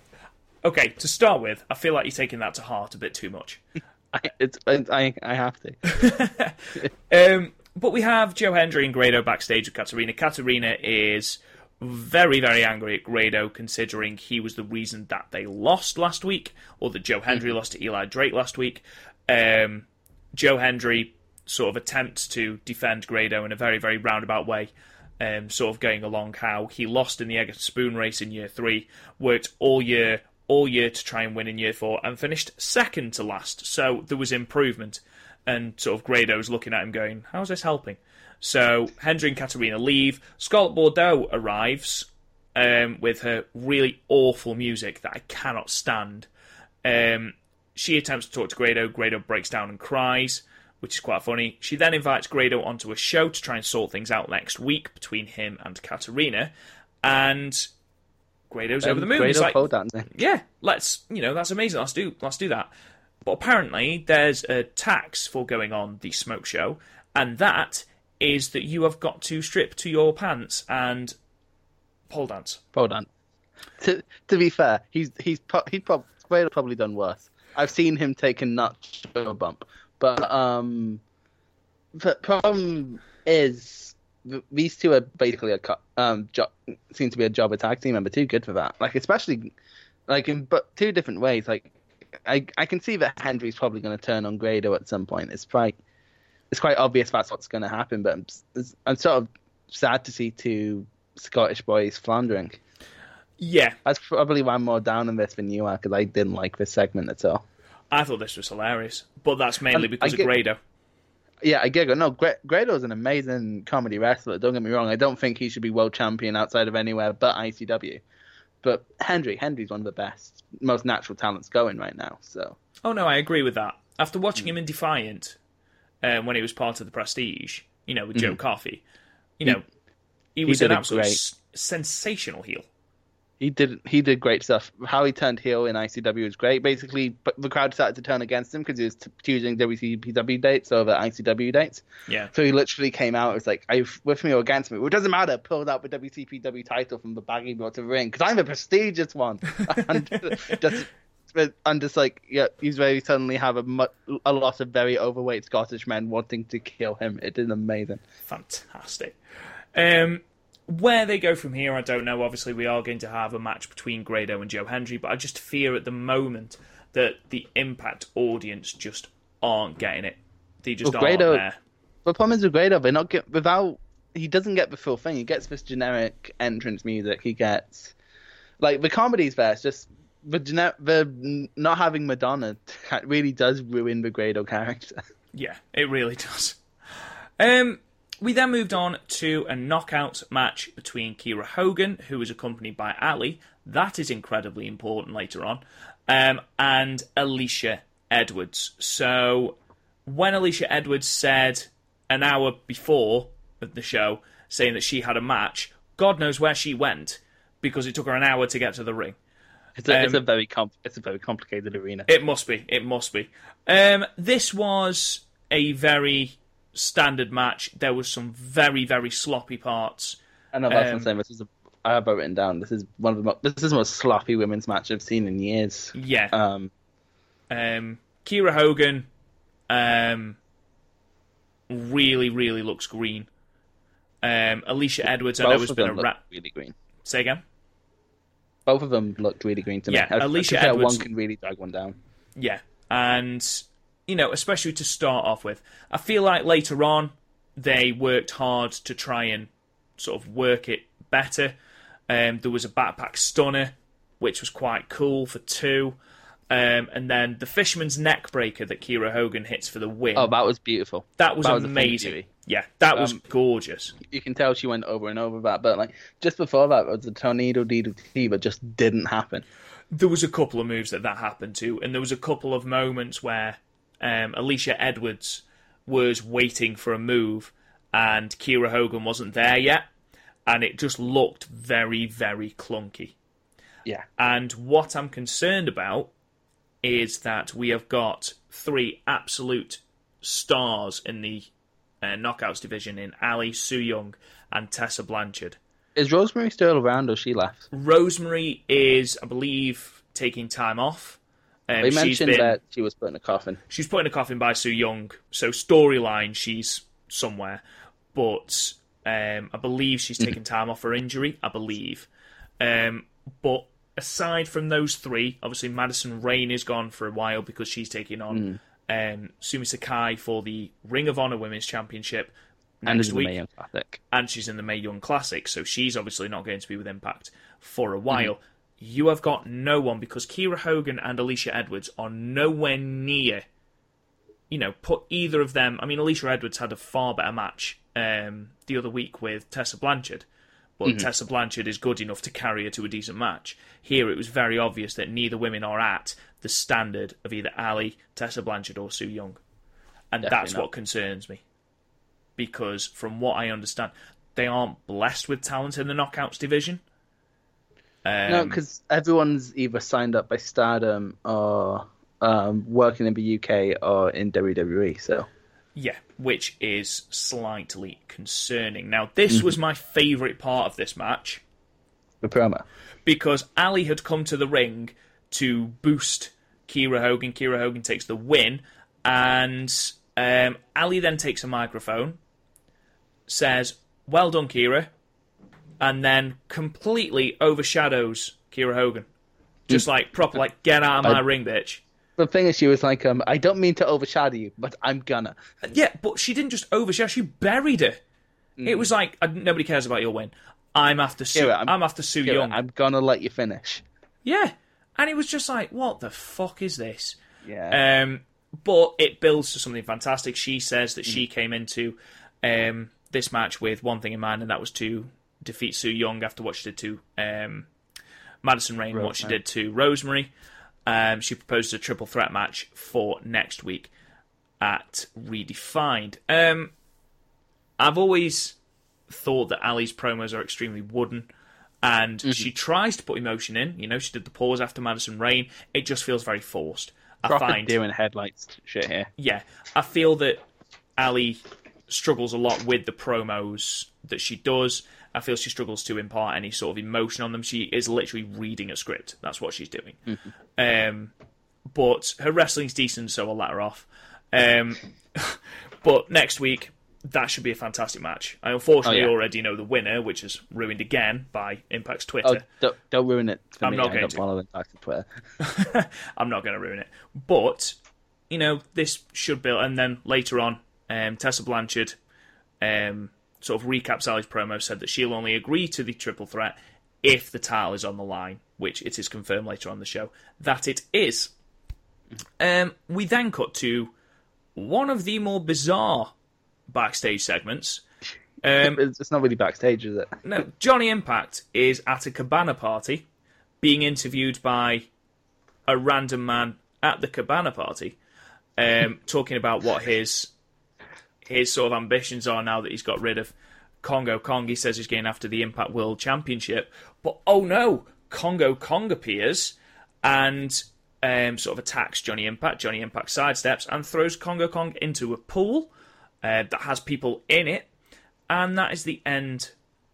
okay, to start with, I feel like you're taking that to heart a bit too much. [LAUGHS] I, it's I I have to. Um, but we have Joe Hendry and Grado backstage with Katarina. Katarina is very, very angry at Grado, considering he was the reason that they lost last week, or that Joe Hendry lost to Eli Drake last week. Um, Joe Hendry sort of attempts to defend Grado in a very, very roundabout way. Um, sort of going along how he lost in the egg and spoon race in year three, worked all year, all year to try and win in year four, and finished second to last. So there was improvement, and sort of Grado's looking at him going, "How's this helping?" So Hendry and Katarina leave. Scarlett Bordeaux arrives um, with her really awful music that I cannot stand. Um, she attempts to talk to Grado. Grado breaks down and cries, which is quite funny. She then invites Grado onto a show to try and sort things out next week between him and Katarina. And Grado's over the moon. He's Grado like, pole dancing. yeah, let's you know that's amazing. Let's do let's do that. But apparently, there's a tax for going on the smoke show, and that is that you have got to strip to your pants and pole dance. Pole dance. To to be fair, he's he's pro- he's probably done worse. I've seen him take a nut show bump, but um, the problem is these two are basically a um job seem to be a job tag team member. Too good for that. Like especially like in but two different ways. Like I I can see that Hendry's probably going to turn on Grado at some point. It's quite it's quite obvious that's what's going to happen. But I'm, I'm sort of sad to see two Scottish boys floundering. Yeah, That's probably why I'm more down on this than you are because I didn't like this segment at all. I thought this was hilarious, but that's mainly because I of Grado. Yeah, I giggle. No, Gra- Grado's an amazing comedy wrestler. Don't get me wrong. I don't think he should be world champion outside of anywhere but ICW. But Hendry, Hendry's one of the best, most natural talents going right now. So Oh no, I agree with that. After watching him in Defiant, um, when he was part of the Prestige, you know, with Joe Coffey, you know, he, was an absolute s- sensational heel. He did he did great stuff. How he turned heel in ICW was great. Basically, but the crowd started to turn against him because he was t- choosing WCPW dates over ICW dates. Yeah, So he literally came out. It was like, "Are you with me or against me?" Well, it doesn't matter. Pulled out the WCPW title from the bag he brought to the ring because I'm a prestigious one. [LAUGHS] and just, and just like, yeah, he's very suddenly have a mu- a lot of very overweight Scottish men wanting to kill him. It is amazing. fantastic. Um, where they go from here, I don't know. Obviously, we are going to have a match between Grado and Joe Hendry, but I just fear at the moment that the Impact audience just aren't getting it. They just Well, aren't Grado- there. The problem is with Grado, they're not get without. He doesn't get the full thing. He gets this generic entrance music. He gets like the comedy's there. It's just the gener- the not having Madonna [LAUGHS] really does ruin the Grado character. Yeah, it really does. Um, we then moved on to a knockout match between Kiera Hogan, who was accompanied by Allie. That is incredibly important later on, um, and Alisha Edwards. So when Alisha Edwards said an hour before the show, saying that she had a match, God knows where she went because it took her an hour to get to the ring. It's a, it's a Um, very comp- it's a very complicated arena. It must be. It must be. Um, this was a very standard match. There was some very, very sloppy parts. I know that's what um, I'm saying. This is a, I have written down. This is one of the mo- this is the most sloppy women's match I've seen in years. Yeah. Um, Um, Kiera Hogan um, really, really looks green. Um, Alisha Edwards, I know has been a rat. really green. Say again. Both of them looked really green to Yeah, me. I- I Alisha tell Edwards- one can really drag one down. Yeah, and you know, especially to start off with, I feel like later on they worked hard to try and sort of work it better. Um, there was a backpack stunner, which was quite cool for two, um, and then the fisherman's neck breaker that Kiera Hogan hits for the win. Oh, that was beautiful. that was that was a thing of amazing. Yeah, that was Um, gorgeous. You can tell she went over and over that, but like just before that was the tornado DDT, but just didn't happen. there was a couple of moves that that happened to, and there was a couple of moments where um, Alisha Edwards was waiting for a move, and Kiera Hogan wasn't there yet, and it just looked very, very clunky. Yeah, And what I'm concerned about is that we have got three absolute stars in the uh, knockouts division in Allie, Su Yung, and Tessa Blanchard. is Rosemary still around or she left? Rosemary is, I believe, taking time off. Um, They mentioned been, that she was put in a coffin. she's put in a coffin by Su Yung. So storyline, she's somewhere, but um, I believe she's taken [LAUGHS] time off for injury. I believe, um, but aside from those three, obviously Madison Rayne is gone for a while because she's taking on um, Sumi Sakai for the Ring of Honor Women's Championship And next the week Young Classic. and she's in the Mae Young Classic, so she's obviously not going to be with Impact for a while. You have got no one because Kiera Hogan and Alisha Edwards are nowhere near. You know, put either of them. I mean, Alisha Edwards had a far better match um, the other week with Tessa Blanchard, but Tessa Blanchard is good enough to carry her to a decent match. Here, it was very obvious that neither women are at the standard of either Allie, Tessa Blanchard, or Su Yung, and Definitely that's not. what concerns me because from what I understand, they aren't blessed with talent in the knockouts division. Um, No, because everyone's either signed up by Stardom or um, working in the UK or in WWE. So yeah, which is slightly concerning. Now, this was my favourite part of this match the promo. because Allie had come to the ring to boost Kiera Hogan. Kiera Hogan takes the win, and um, Allie then takes a microphone, says, Well done, Kiera, and then completely overshadows Kiera Hogan. just like proper like get out of my I- ring, bitch. The thing is, she was like, um, I don't mean to overshadow you, but I'm gonna. Yeah, but she didn't just overshare; she buried her. It was like uh, nobody cares about your win. I'm after Sue. Kiera, I'm, I'm- after Sue Kiera, Young. I'm gonna let you finish. Yeah, and it was just like, what the fuck is this? Yeah. Um, but it builds to something fantastic. She says that Mm. she came into um, this match with one thing in mind, and that was to defeat Su Yung after what she did to um, Madison Rayne, and what she did to Rosemary. Um, she proposed a triple threat match for next week at Redefined. Um, I've always thought that Allie's promos are extremely wooden, and Mm-hmm. she tries to put emotion in. You know, she did the pause after Madison Rayne. It just feels very forced. I Proper find, doing headlights shit here. yeah, I feel that Allie struggles a lot with the promos that she does. I feel she struggles to impart any sort of emotion on them. She is literally reading a script. That's what she's doing. Um, but her wrestling's decent, so I'll let her off. Um, [LAUGHS] but next week, that should be a fantastic match. I unfortunately Oh, yeah. already know the winner, which is ruined again by Impact's Oh, Twitter. don't, don't ruin it for I'm me. not I going to. follow Impact on Twitter. [LAUGHS] I'm not going to ruin it. But, you know, this should build. And then later on, um, Tessa Blanchard um, sort of recaps Allie's promo, said that she'll only agree to the triple threat if the title is on the line, which it is confirmed later on the show that it is. Um, we then cut to one of the more bizarre backstage segments. Um, [LAUGHS] it's, it's not really backstage, is it? no, Johnny Impact is at a cabana party being interviewed by a random man at the cabana party, um, talking about what his his sort of ambitions are now that he's got rid of Kongo Kong. He says he's going after the Impact World Championship, but oh no, Kongo Kong appears and um, sort of attacks Johnny Impact. Johnny Impact sidesteps and throws Kongo Kong into a pool uh, that has people in it, and that is the end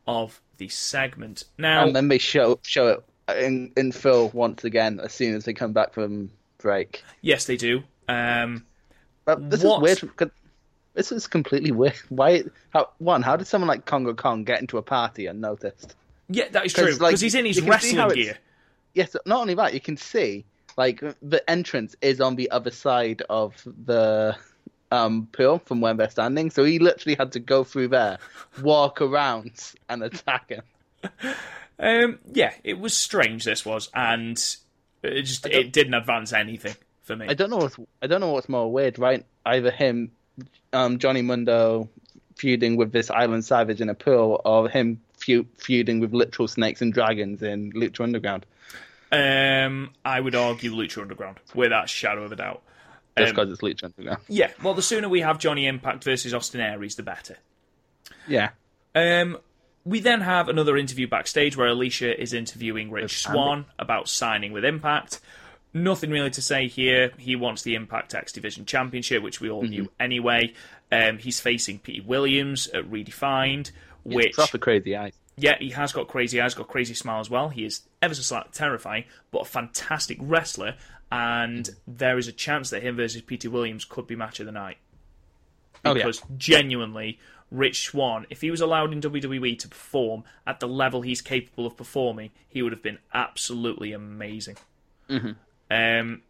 of the segment. Now, And then they show show it in in full once again as soon as they come back from break. yes, they do. Um, But this What? is weird. This is completely weird. [LAUGHS] Why? How, one, how did someone like Kongo Kong get into a party unnoticed? yeah, that is true 'Cause, like, because he's in his you can see how wrestling gear. Yes, not only that, you can see like the entrance is on the other side of the um pool from where they're standing. So he literally had to go through there, walk around, [LAUGHS] and attack him. [LAUGHS] Um, yeah, it was strange. This was, and it just it didn't advance anything for me. I don't know what's I don't know what's more weird, right? Either him, um, Johnny Mundo feuding with this Island Savage in a pool, or him feu- feuding with literal snakes and dragons in Lucha Underground. Um, I would argue Lucha Underground without a shadow of a doubt. Just Um, because it's Lucha Underground. Yeah, well, the sooner we have Johnny Impact versus Austin Aries, the better. Yeah. Um, we then have another interview backstage where Alisha is interviewing Rich Swann about signing with Impact. Nothing really to say here. He wants the Impact X Division Championship, which we all knew anyway. Um, he's facing Petey Williams at Redefined, which Proper crazy eyes. yeah, he has got crazy eyes, got crazy smile as well. He is ever so slightly terrifying, but a fantastic wrestler. And there is a chance that him versus Petey Williams could be match of the night. Oh, yeah. Because genuinely, Rich Swann, if he was allowed in WWE to perform at the level he's capable of performing, he would have been absolutely amazing. Mm-hmm. Um,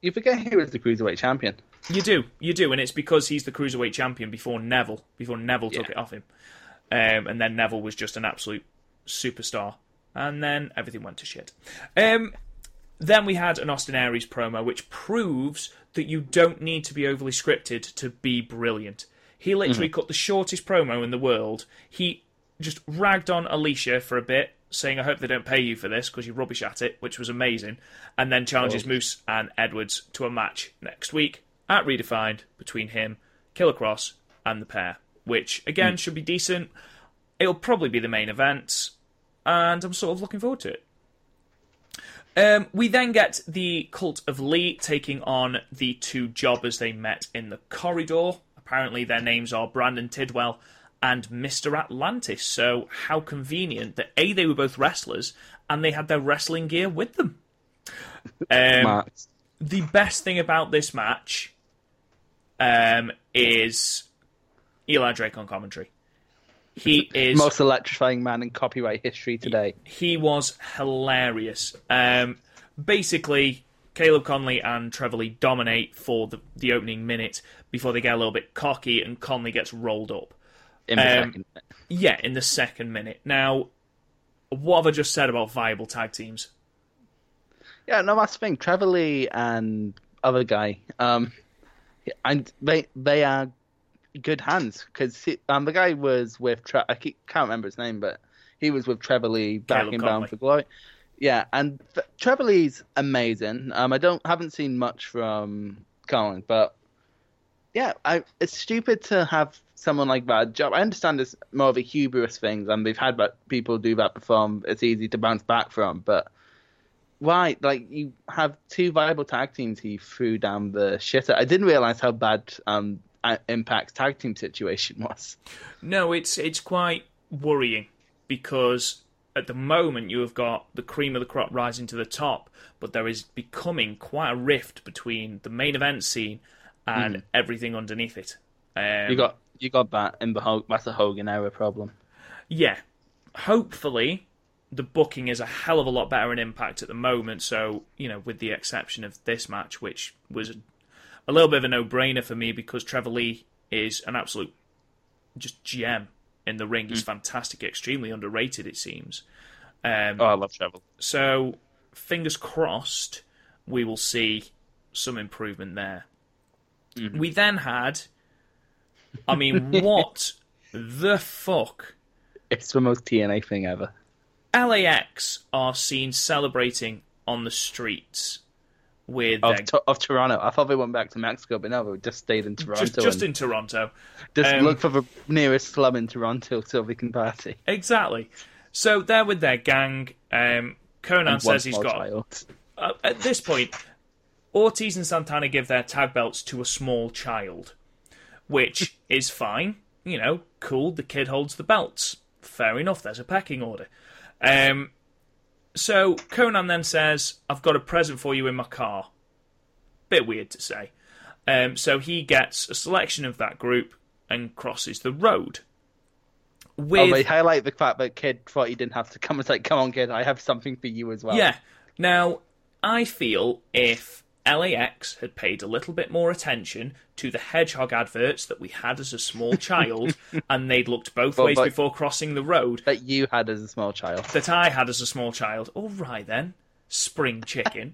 You forget he was the cruiserweight champion. you do, you do, and it's because he's the cruiserweight champion before Neville, before Neville took Yeah. it off him, um, and then Neville was just an absolute superstar, and then everything went to shit. Um, then we had an Austin Aries promo, which proves that you don't need to be overly scripted to be brilliant. He literally cut the shortest promo in the world. He just ragged on Alisha for a bit, saying, I hope they don't pay you for this because you're rubbish at it, which was amazing. And then challenges Moose and Edwards to a match next week at Redefined between him, Killer Kross, and the pair, which again should be decent. It'll probably be the main event, and I'm sort of looking forward to it. Um, we then get the Cult of Lee taking on the two jobbers they met in the corridor. Apparently, their names are Brandon Tidwell and Mr. Atlantis. So, how convenient that A, they were both wrestlers and they had their wrestling gear with them. [LAUGHS] Um, the best thing about this match um, is Eli Drake on commentary. He is Most electrifying man in copyright history today. he was hilarious. Um, basically, Caleb Konley and Trevor Lee dominate for the, the opening minute before they get a little bit cocky and Konley gets rolled up. In the Um, second. Yeah, in the second minute. Now, what have I just said about viable tag teams? Yeah, no, that's the thing. Trevor Lee and other guy, um, and they they are good hands because um the guy was with Tre- I keep, can't remember his name, but he was with Trevor Lee back Caleb in Konley. Bound for Glory. Yeah, and th- Trevor Lee's amazing. Um, I don't haven't seen much from Colin, but yeah, I, it's stupid to have someone like that job. I understand it's more of a hubris thing, and we've had that people do that before. It's easy to bounce back from, but why? Like you have two viable tag teams he threw down the shitter. I didn't realize how bad um Impact's tag team situation was. No, it's it's quite worrying because at the moment you have got the cream of the crop rising to the top, but there is becoming quite a rift between the main event scene and everything underneath it. Um, You got you got that in the that's a Hogan era problem. yeah. Hopefully, the booking is a hell of a lot better in Impact at the moment. So you know, with the exception of this match, which was a little bit of a no-brainer for me because Trevor Lee is an absolute just gem in the ring. He's fantastic, extremely underrated, it seems. Um, Oh, I love Trevor. so, fingers crossed, we will see some improvement there. We then had, I mean, [LAUGHS] what the fuck? It's the most TNA thing ever. LAX are seen celebrating on the streets with Of, their of Toronto. I thought they went back to Mexico, but no, they just stayed in Toronto. just, just in Toronto. just um, look for the nearest slum in Toronto so we can party. Exactly. So they're with their gang. Um, Konnan says he's got uh, at this point, Ortiz and Santana give their tag belts to a small child, which is fine. You know, cool. The kid holds the belts. Fair enough. There's a pecking order. Um, so Konnan then says, "I've got a present for you in my car." Bit weird to say. Um, so he gets a selection of that group and crosses the road. With Oh, they highlight the fact that kid thought he didn't have to come. It's like, come on, kid, I have something for you as well. Yeah. Now, I feel if LAX had paid a little bit more attention to the hedgehog adverts that we had as a small [LAUGHS] child, and they'd looked both ways but- before crossing the road That you had as a small child. that I had as a small child. All right then, spring chicken.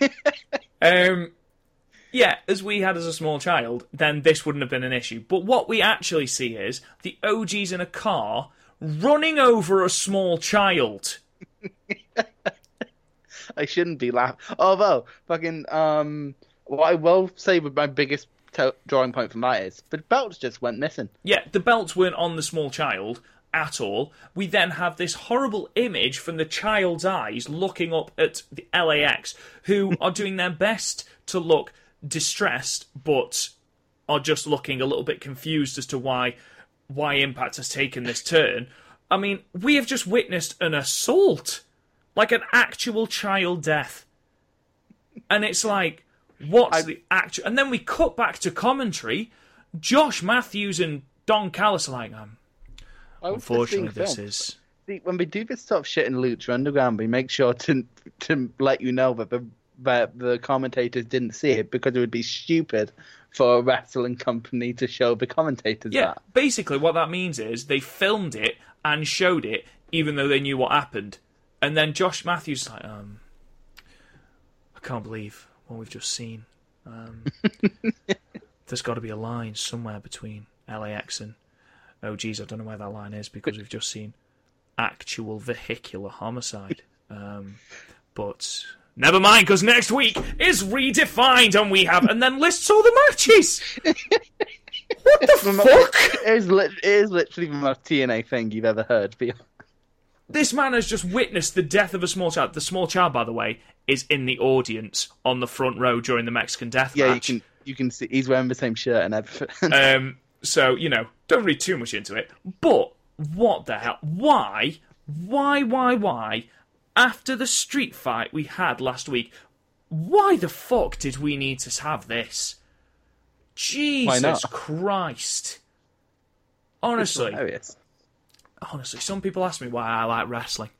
[LAUGHS] um, yeah, as we had as a small child, then this wouldn't have been an issue. But what we actually see is the OGs in a car running over a small child. [LAUGHS] [LAUGHS] I shouldn't be laughing. Although, fucking, um, what I will say with my biggest to- drawing point from that is the belts just went missing. Yeah, the belts weren't on the small child at all. We then have this horrible image from the child's eyes looking up at the LAX, who [LAUGHS] are doing their best to look distressed, but are just looking a little bit confused as to why why Impact has taken this turn. I mean, we have just witnessed an assault, like an actual child death, and it's like, what's I- the actual? And then we cut back to commentary. Josh Matthews and Don Callis are like, um, unfortunately, this filmed? is See, when we do this sort of shit in Lucha Underground, we make sure to to let you know that the that the commentators didn't see it because it would be stupid for a wrestling company to show the commentators yeah. that. Basically, what that means is they filmed it and showed it, even though they knew what happened. And then Josh Matthews like, um, I can't believe what we've just seen. Um, [LAUGHS] there's got to be a line somewhere between LAX and oh geez, I don't know where that line is because we've just seen actual vehicular homicide. Um, but never mind, because next week is redefined, and we have and then lists all the matches. what the fuck? It is, lit- it is literally the most TNA thing you've ever heard. But This man has just witnessed the death of a small child. The small child, by the way, is in the audience on the front row during the Mexican death yeah, you can you can see he's wearing the same shirt and everything. [LAUGHS] Um, so you know, don't read too much into it. But what the hell? Why? Why? Why? Why? After the street fight we had last week, why the fuck did we need to have this? Jesus? Christ! Honestly. Honestly, some people ask me why I like wrestling.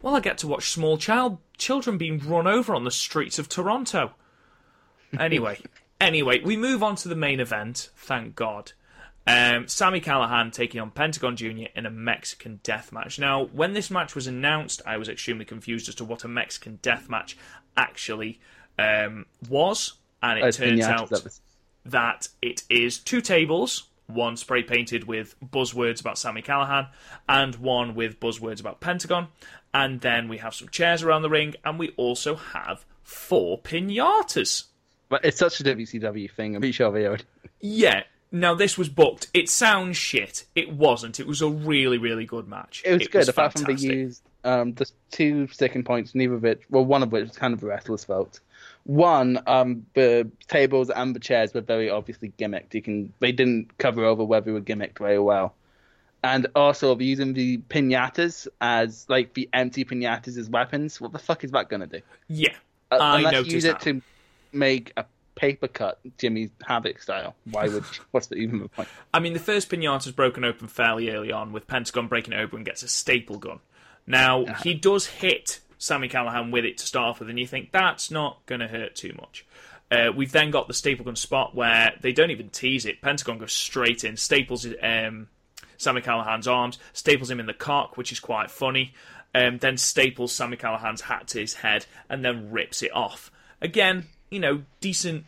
Well, I get to watch small child children being run over on the streets of Toronto. [LAUGHS] Anyway, anyway, we move on to the main event. Thank God. Um, Sami Callihan taking on Pentagon Jr. in a Mexican death match. Now, when this match was announced, I was extremely confused as to what a Mexican death match actually um, was, and it turns out that that it is two tables, one spray painted with buzzwords about Sami Callihan, and one with buzzwords about Pentagon. And then we have some chairs around the ring, and we also have four pinatas. But it's such a WCW thing. I'm pretty sure they already. Yeah. Now this was booked. It sounds shit. It wasn't. It was a really, really good match. It was good, apart from they fantastic. used um, the two sticking points, neither of which, well, one of which was kind of a wrestler's fault. One, um, the tables and the chairs were very obviously gimmicked. You can, they didn't cover over whether they were gimmicked very well. And also, using the pinatas as like the empty pinatas as weapons. What the fuck is that gonna do? Yeah, Uh, I unless you use that. it to make a paper cut, Jimmy Havoc style. Why would? [LAUGHS] what's the, even the point? I mean, the first pinata's broken open fairly early on, with Pentagon breaking it open and gets a staple gun. Now, he does hit Sami Callihan with it to start off with, and you think that's not going to hurt too much. Uh, we've then got the staple gun spot where they don't even tease it. Pentagon goes straight in, staples um, Sami Callihan's arms, staples him in the cock, which is quite funny, um, then staples Sami Callihan's hat to his head, and then rips it off. Again, you know, decent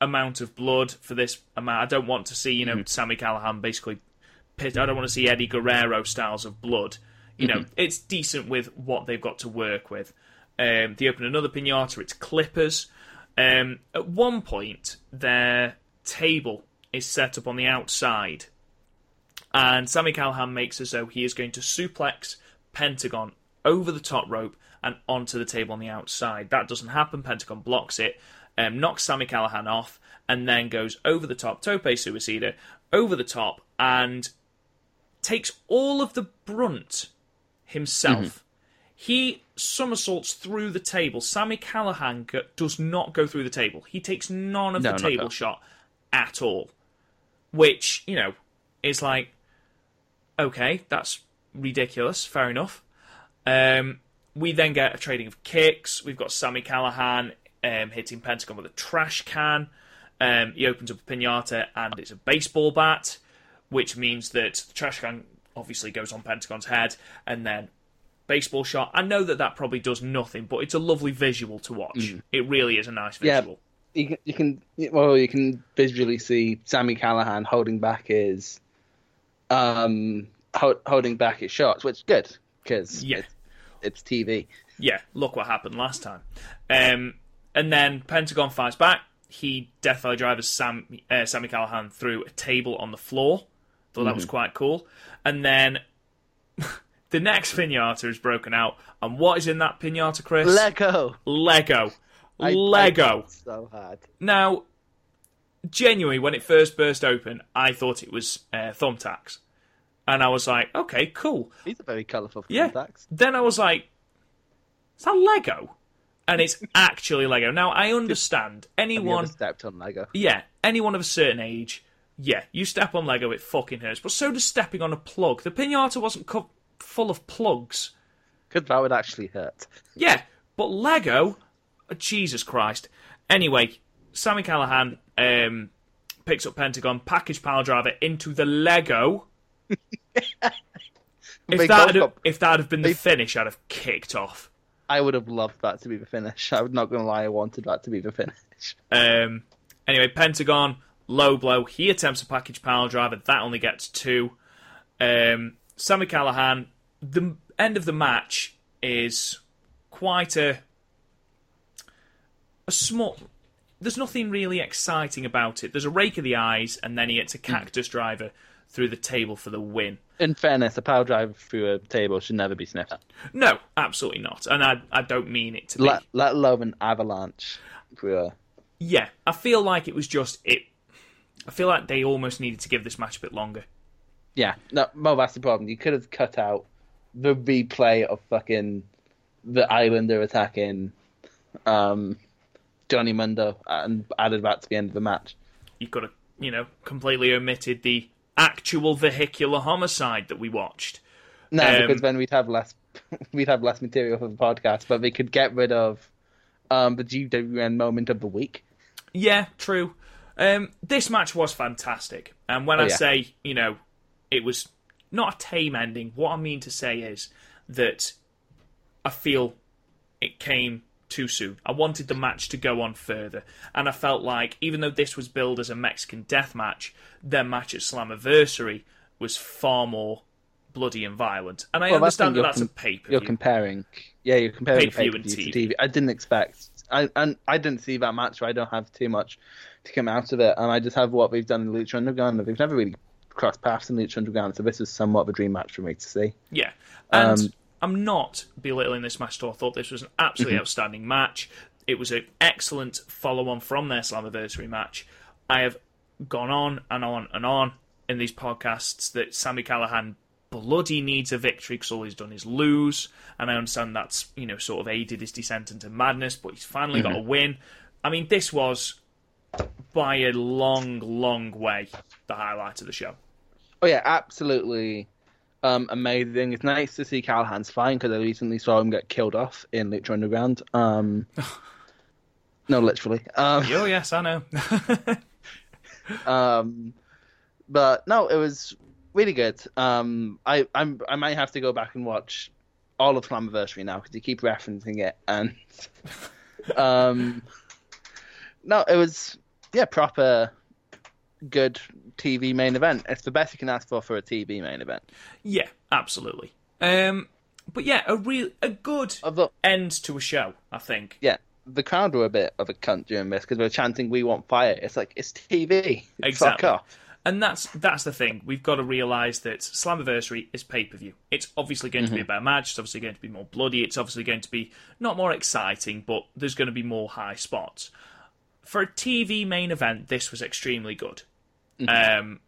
amount of blood for this amount. I don't want to see, you know, Sami Callihan basically pit. I don't want to see Eddie Guerrero styles of blood. You know, it's decent with what they've got to work with. Um, they open another pinata. It's Clippers. Um, at one point, their table is set up on the outside, and Sami Callihan makes as though he is going to suplex Pentagon over the top rope and onto the table on the outside. That doesn't happen. Pentagon blocks it, um, knocks Sami Callihan off, and then goes over the top, tope suicida, over the top, and takes all of the brunt himself. He somersaults through the table. Sami Callihan go- does not go through the table. He takes none of No, the table that. shot at all. Which, you know, is like, okay, that's ridiculous. Fair enough. Um, we then get a trading of kicks. We've got Sami Callihan um, hitting Pentagon with a trash can. Um, he opens up a pinata and it's a baseball bat, which means that the trash can obviously goes on Pentagon's head and then baseball shot. I know that that probably does nothing, but it's a lovely visual to watch. It really is a nice Yeah. visual. you can, you can well you can visually see Sami Callihan holding back his um ho- holding back his shots, which is good because Yeah. it's, it's TV. yeah, look what happened last time. Um, and then Pentagon fights back. He Death Valley drivers Sam, uh, Sami Callihan through a table on the floor. Thought that was quite cool. And then [LAUGHS] the next pinata is broken out. And what is in that pinata, Chris? Lego, Lego. I- I Lego. laughed so hard. Now, genuinely, when it first burst open, I thought it was uh, thumbtacks. And I was like, okay, cool. These are very colourful Yeah. thumbtacks. Then I was like, is that Lego? And it's [LAUGHS] actually Lego. Now, I understand. Have you Anyone, ever stepped on Lego? yeah, anyone of a certain age, yeah, you step on Lego, it fucking hurts. But so does stepping on a plug. The pinata wasn't co- full of plugs. Because that would actually hurt. Yeah, but Lego, oh, Jesus Christ. Anyway, Sami Callihan um, picks up Pentagon, package power driver into the Lego. [LAUGHS] if that had, if that had been the finish, I'd have kicked off. I would have loved that to be the finish. [LAUGHS] I'm not going to lie, I wanted that to be the finish. Um, anyway, Pentagon, low blow. He attempts a package power driver. That only gets two. Um, Sami Callihan, the end of the match is quite a a small. There's nothing really exciting about it. There's a rake of the eyes, and then he hits a cactus driver through the table for the win. In fairness, a power drive through a table should never be sniffed at. No, absolutely not. And I, I don't mean it to be. Let, let alone an avalanche through a Yeah, I feel like it was just it. I feel like they almost needed to give this match a bit longer. Yeah, no, well, that's the problem. You could have cut out the replay of fucking the Islander attacking um, Johnny Mundo and added that to the end of the match. You could have, you know, completely omitted the actual vehicular homicide that we watched. No, Um, because then we'd have less [LAUGHS] we'd have less material for the podcast, but we could get rid of um, the GWN moment of the week. Yeah, true. Um, this match was fantastic, and when Oh, I yeah. say you know it was not a tame ending, what I mean to say is that I feel it came too soon. I wanted the match to go on further, and I felt like even though this was billed as a Mexican death match, their match at Slammiversary was far more bloody and violent. And I Well, understand that that's a you're pay per You're comparing, yeah, you're comparing Pay-per-view pay and TV. to TV. I didn't expect, I and I didn't see that match, so I don't have too much to come out of it. And I just have what we've done in Lucha Underground. We've never really crossed paths in Lucha Underground, so this is somewhat of a dream match for me to see. Yeah, and Um, I'm not belittling this match at all. I thought this was an absolutely Mm-hmm. outstanding match. It was an excellent follow-on from their Slammiversary match. I have gone on and on and on in these podcasts that Sami Callihan bloody needs a victory because all he's done is lose, and I understand that's you know sort of aided his descent into madness, but he's finally got a win. I mean, this was by a long, long way the highlight of the show. Oh yeah, absolutely um, amazing. It's nice to see Callihan's fine because I recently saw him get killed off in Lucha Underground. Um, [LAUGHS] no, literally. Um, Oh yes, I know. [LAUGHS] [LAUGHS] Um, but no, it was really good. Um, I I'm, I might have to go back and watch all of Slammiversary now because you keep referencing it, and um, no, it was yeah proper good TV main event. It's the best you can ask for for a TV main event. Yeah, absolutely. Um, but yeah, a real a good end to a show. I think. yeah. The crowd were a bit of a cunt during this because they were chanting "We want fire." It's like it's TV. Exactly. Fuck off. And that's that's the thing. We've got to realise that Slammiversary is pay per view. It's obviously going to be a better match. It's obviously going to be more bloody. It's obviously going to be not more exciting, but there's going to be more high spots. For a TV main event, this was extremely good. Um,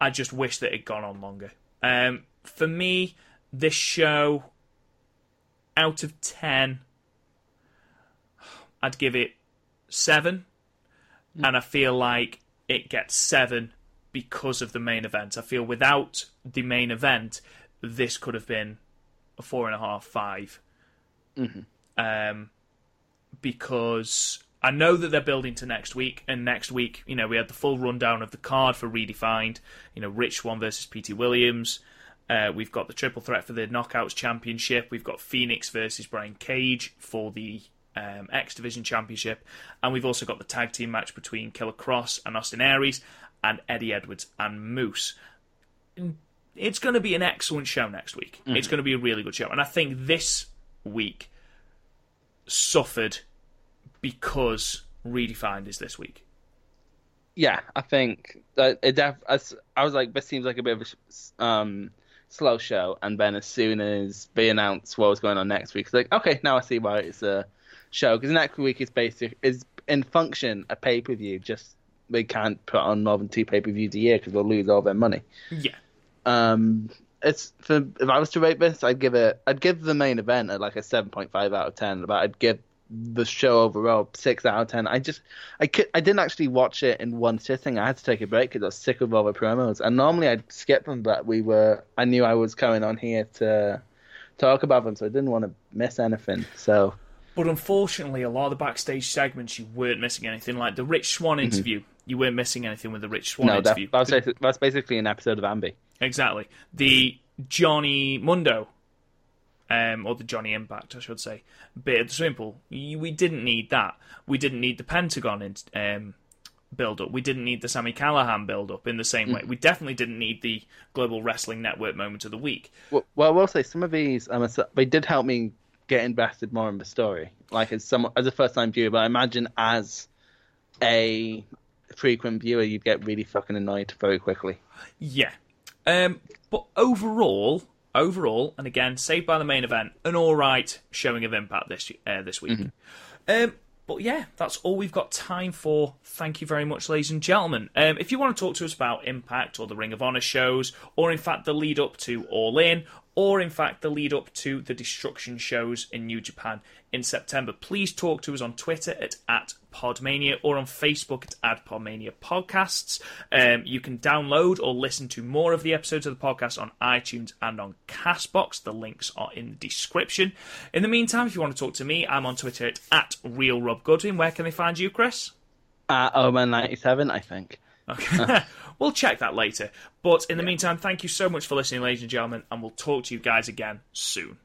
I just wish that it'd gone on longer. Um, for me, this show, out of ten, I'd give it seven, and I feel like it gets seven because of the main event. I feel without the main event, this could have been a four and a half, five. Um, because I know that they're building to next week, and next week, you know, we had the full rundown of the card for Redefined. You know, Rich Swann versus Petey Williams. Uh, we've got the triple threat for the Knockouts Championship. We've got Fenix versus Brian Cage for the um, X Division Championship, and we've also got the tag team match between Killer Kross and Austin Aries, and Eddie Edwards and Moose. It's going to be an excellent show next week. It's going to be a really good show, and I think this week suffered because Redefined is this week. Yeah, I think that it def- I was like, this seems like a bit of a um, slow show, and then as soon as they announced what was going on next week, it's like, okay, now I see why it's a show because next week is basic is in function a pay per view. Just they can't put on more than two pay per views a year because they'll lose all their money. Yeah, Um, it's for if I was to rate this, I'd give it, I'd give the main event at like a seven point five out of ten, but I'd give the show overall six out of ten. I just, I could, I didn't actually watch it in one sitting. I had to take a break because I was sick of all the promos, and normally I'd skip them, but we were, I knew I was coming on here to talk about them, so I didn't want to miss anything. So but unfortunately, a lot of the backstage segments you weren't missing anything. Like the Rich Swann mm-hmm. interview, you weren't missing anything with the Rich Swann no, that, interview. that's, that's basically an episode of Ambi. Exactly. The Johnny Mundo, um, or the Johnny Impact, I should say, bit of the simple. We didn't need that. We didn't need the Pentagon in, um, build up. We didn't need the Sami Callihan build up in the same way. We definitely didn't need the Global Wrestling Network moment of the week. Well, well, I will say some of these, um, they did help me get invested more in the story. Like as some as a first time viewer, but I imagine as a frequent viewer, you'd get really fucking annoyed very quickly. Yeah. Um, but overall, overall, and again, saved by the main event, an all right showing of impact this uh, this week. Um, but yeah, that's all we've got time for. Thank you very much, ladies and gentlemen. Um, if you want to talk to us about Impact or the Ring of Honor shows, or in fact the lead up to All In, or in fact the lead up to the destruction shows in New Japan in September, please talk to us on Twitter at, at Podmania or on Facebook at, at Podmania Podcasts. Um, you can download or listen to more of the episodes of the podcast on iTunes and on Castbox. The links are in the description. In the meantime, if you want to talk to me, I'm on Twitter at, Real Rob Goodwin. Where can they find you, Chris? At Omen97, I think. Okay. [LAUGHS] we'll check that later. But in the meantime, thank you so much for listening, ladies and gentlemen, and we'll talk to you guys again soon.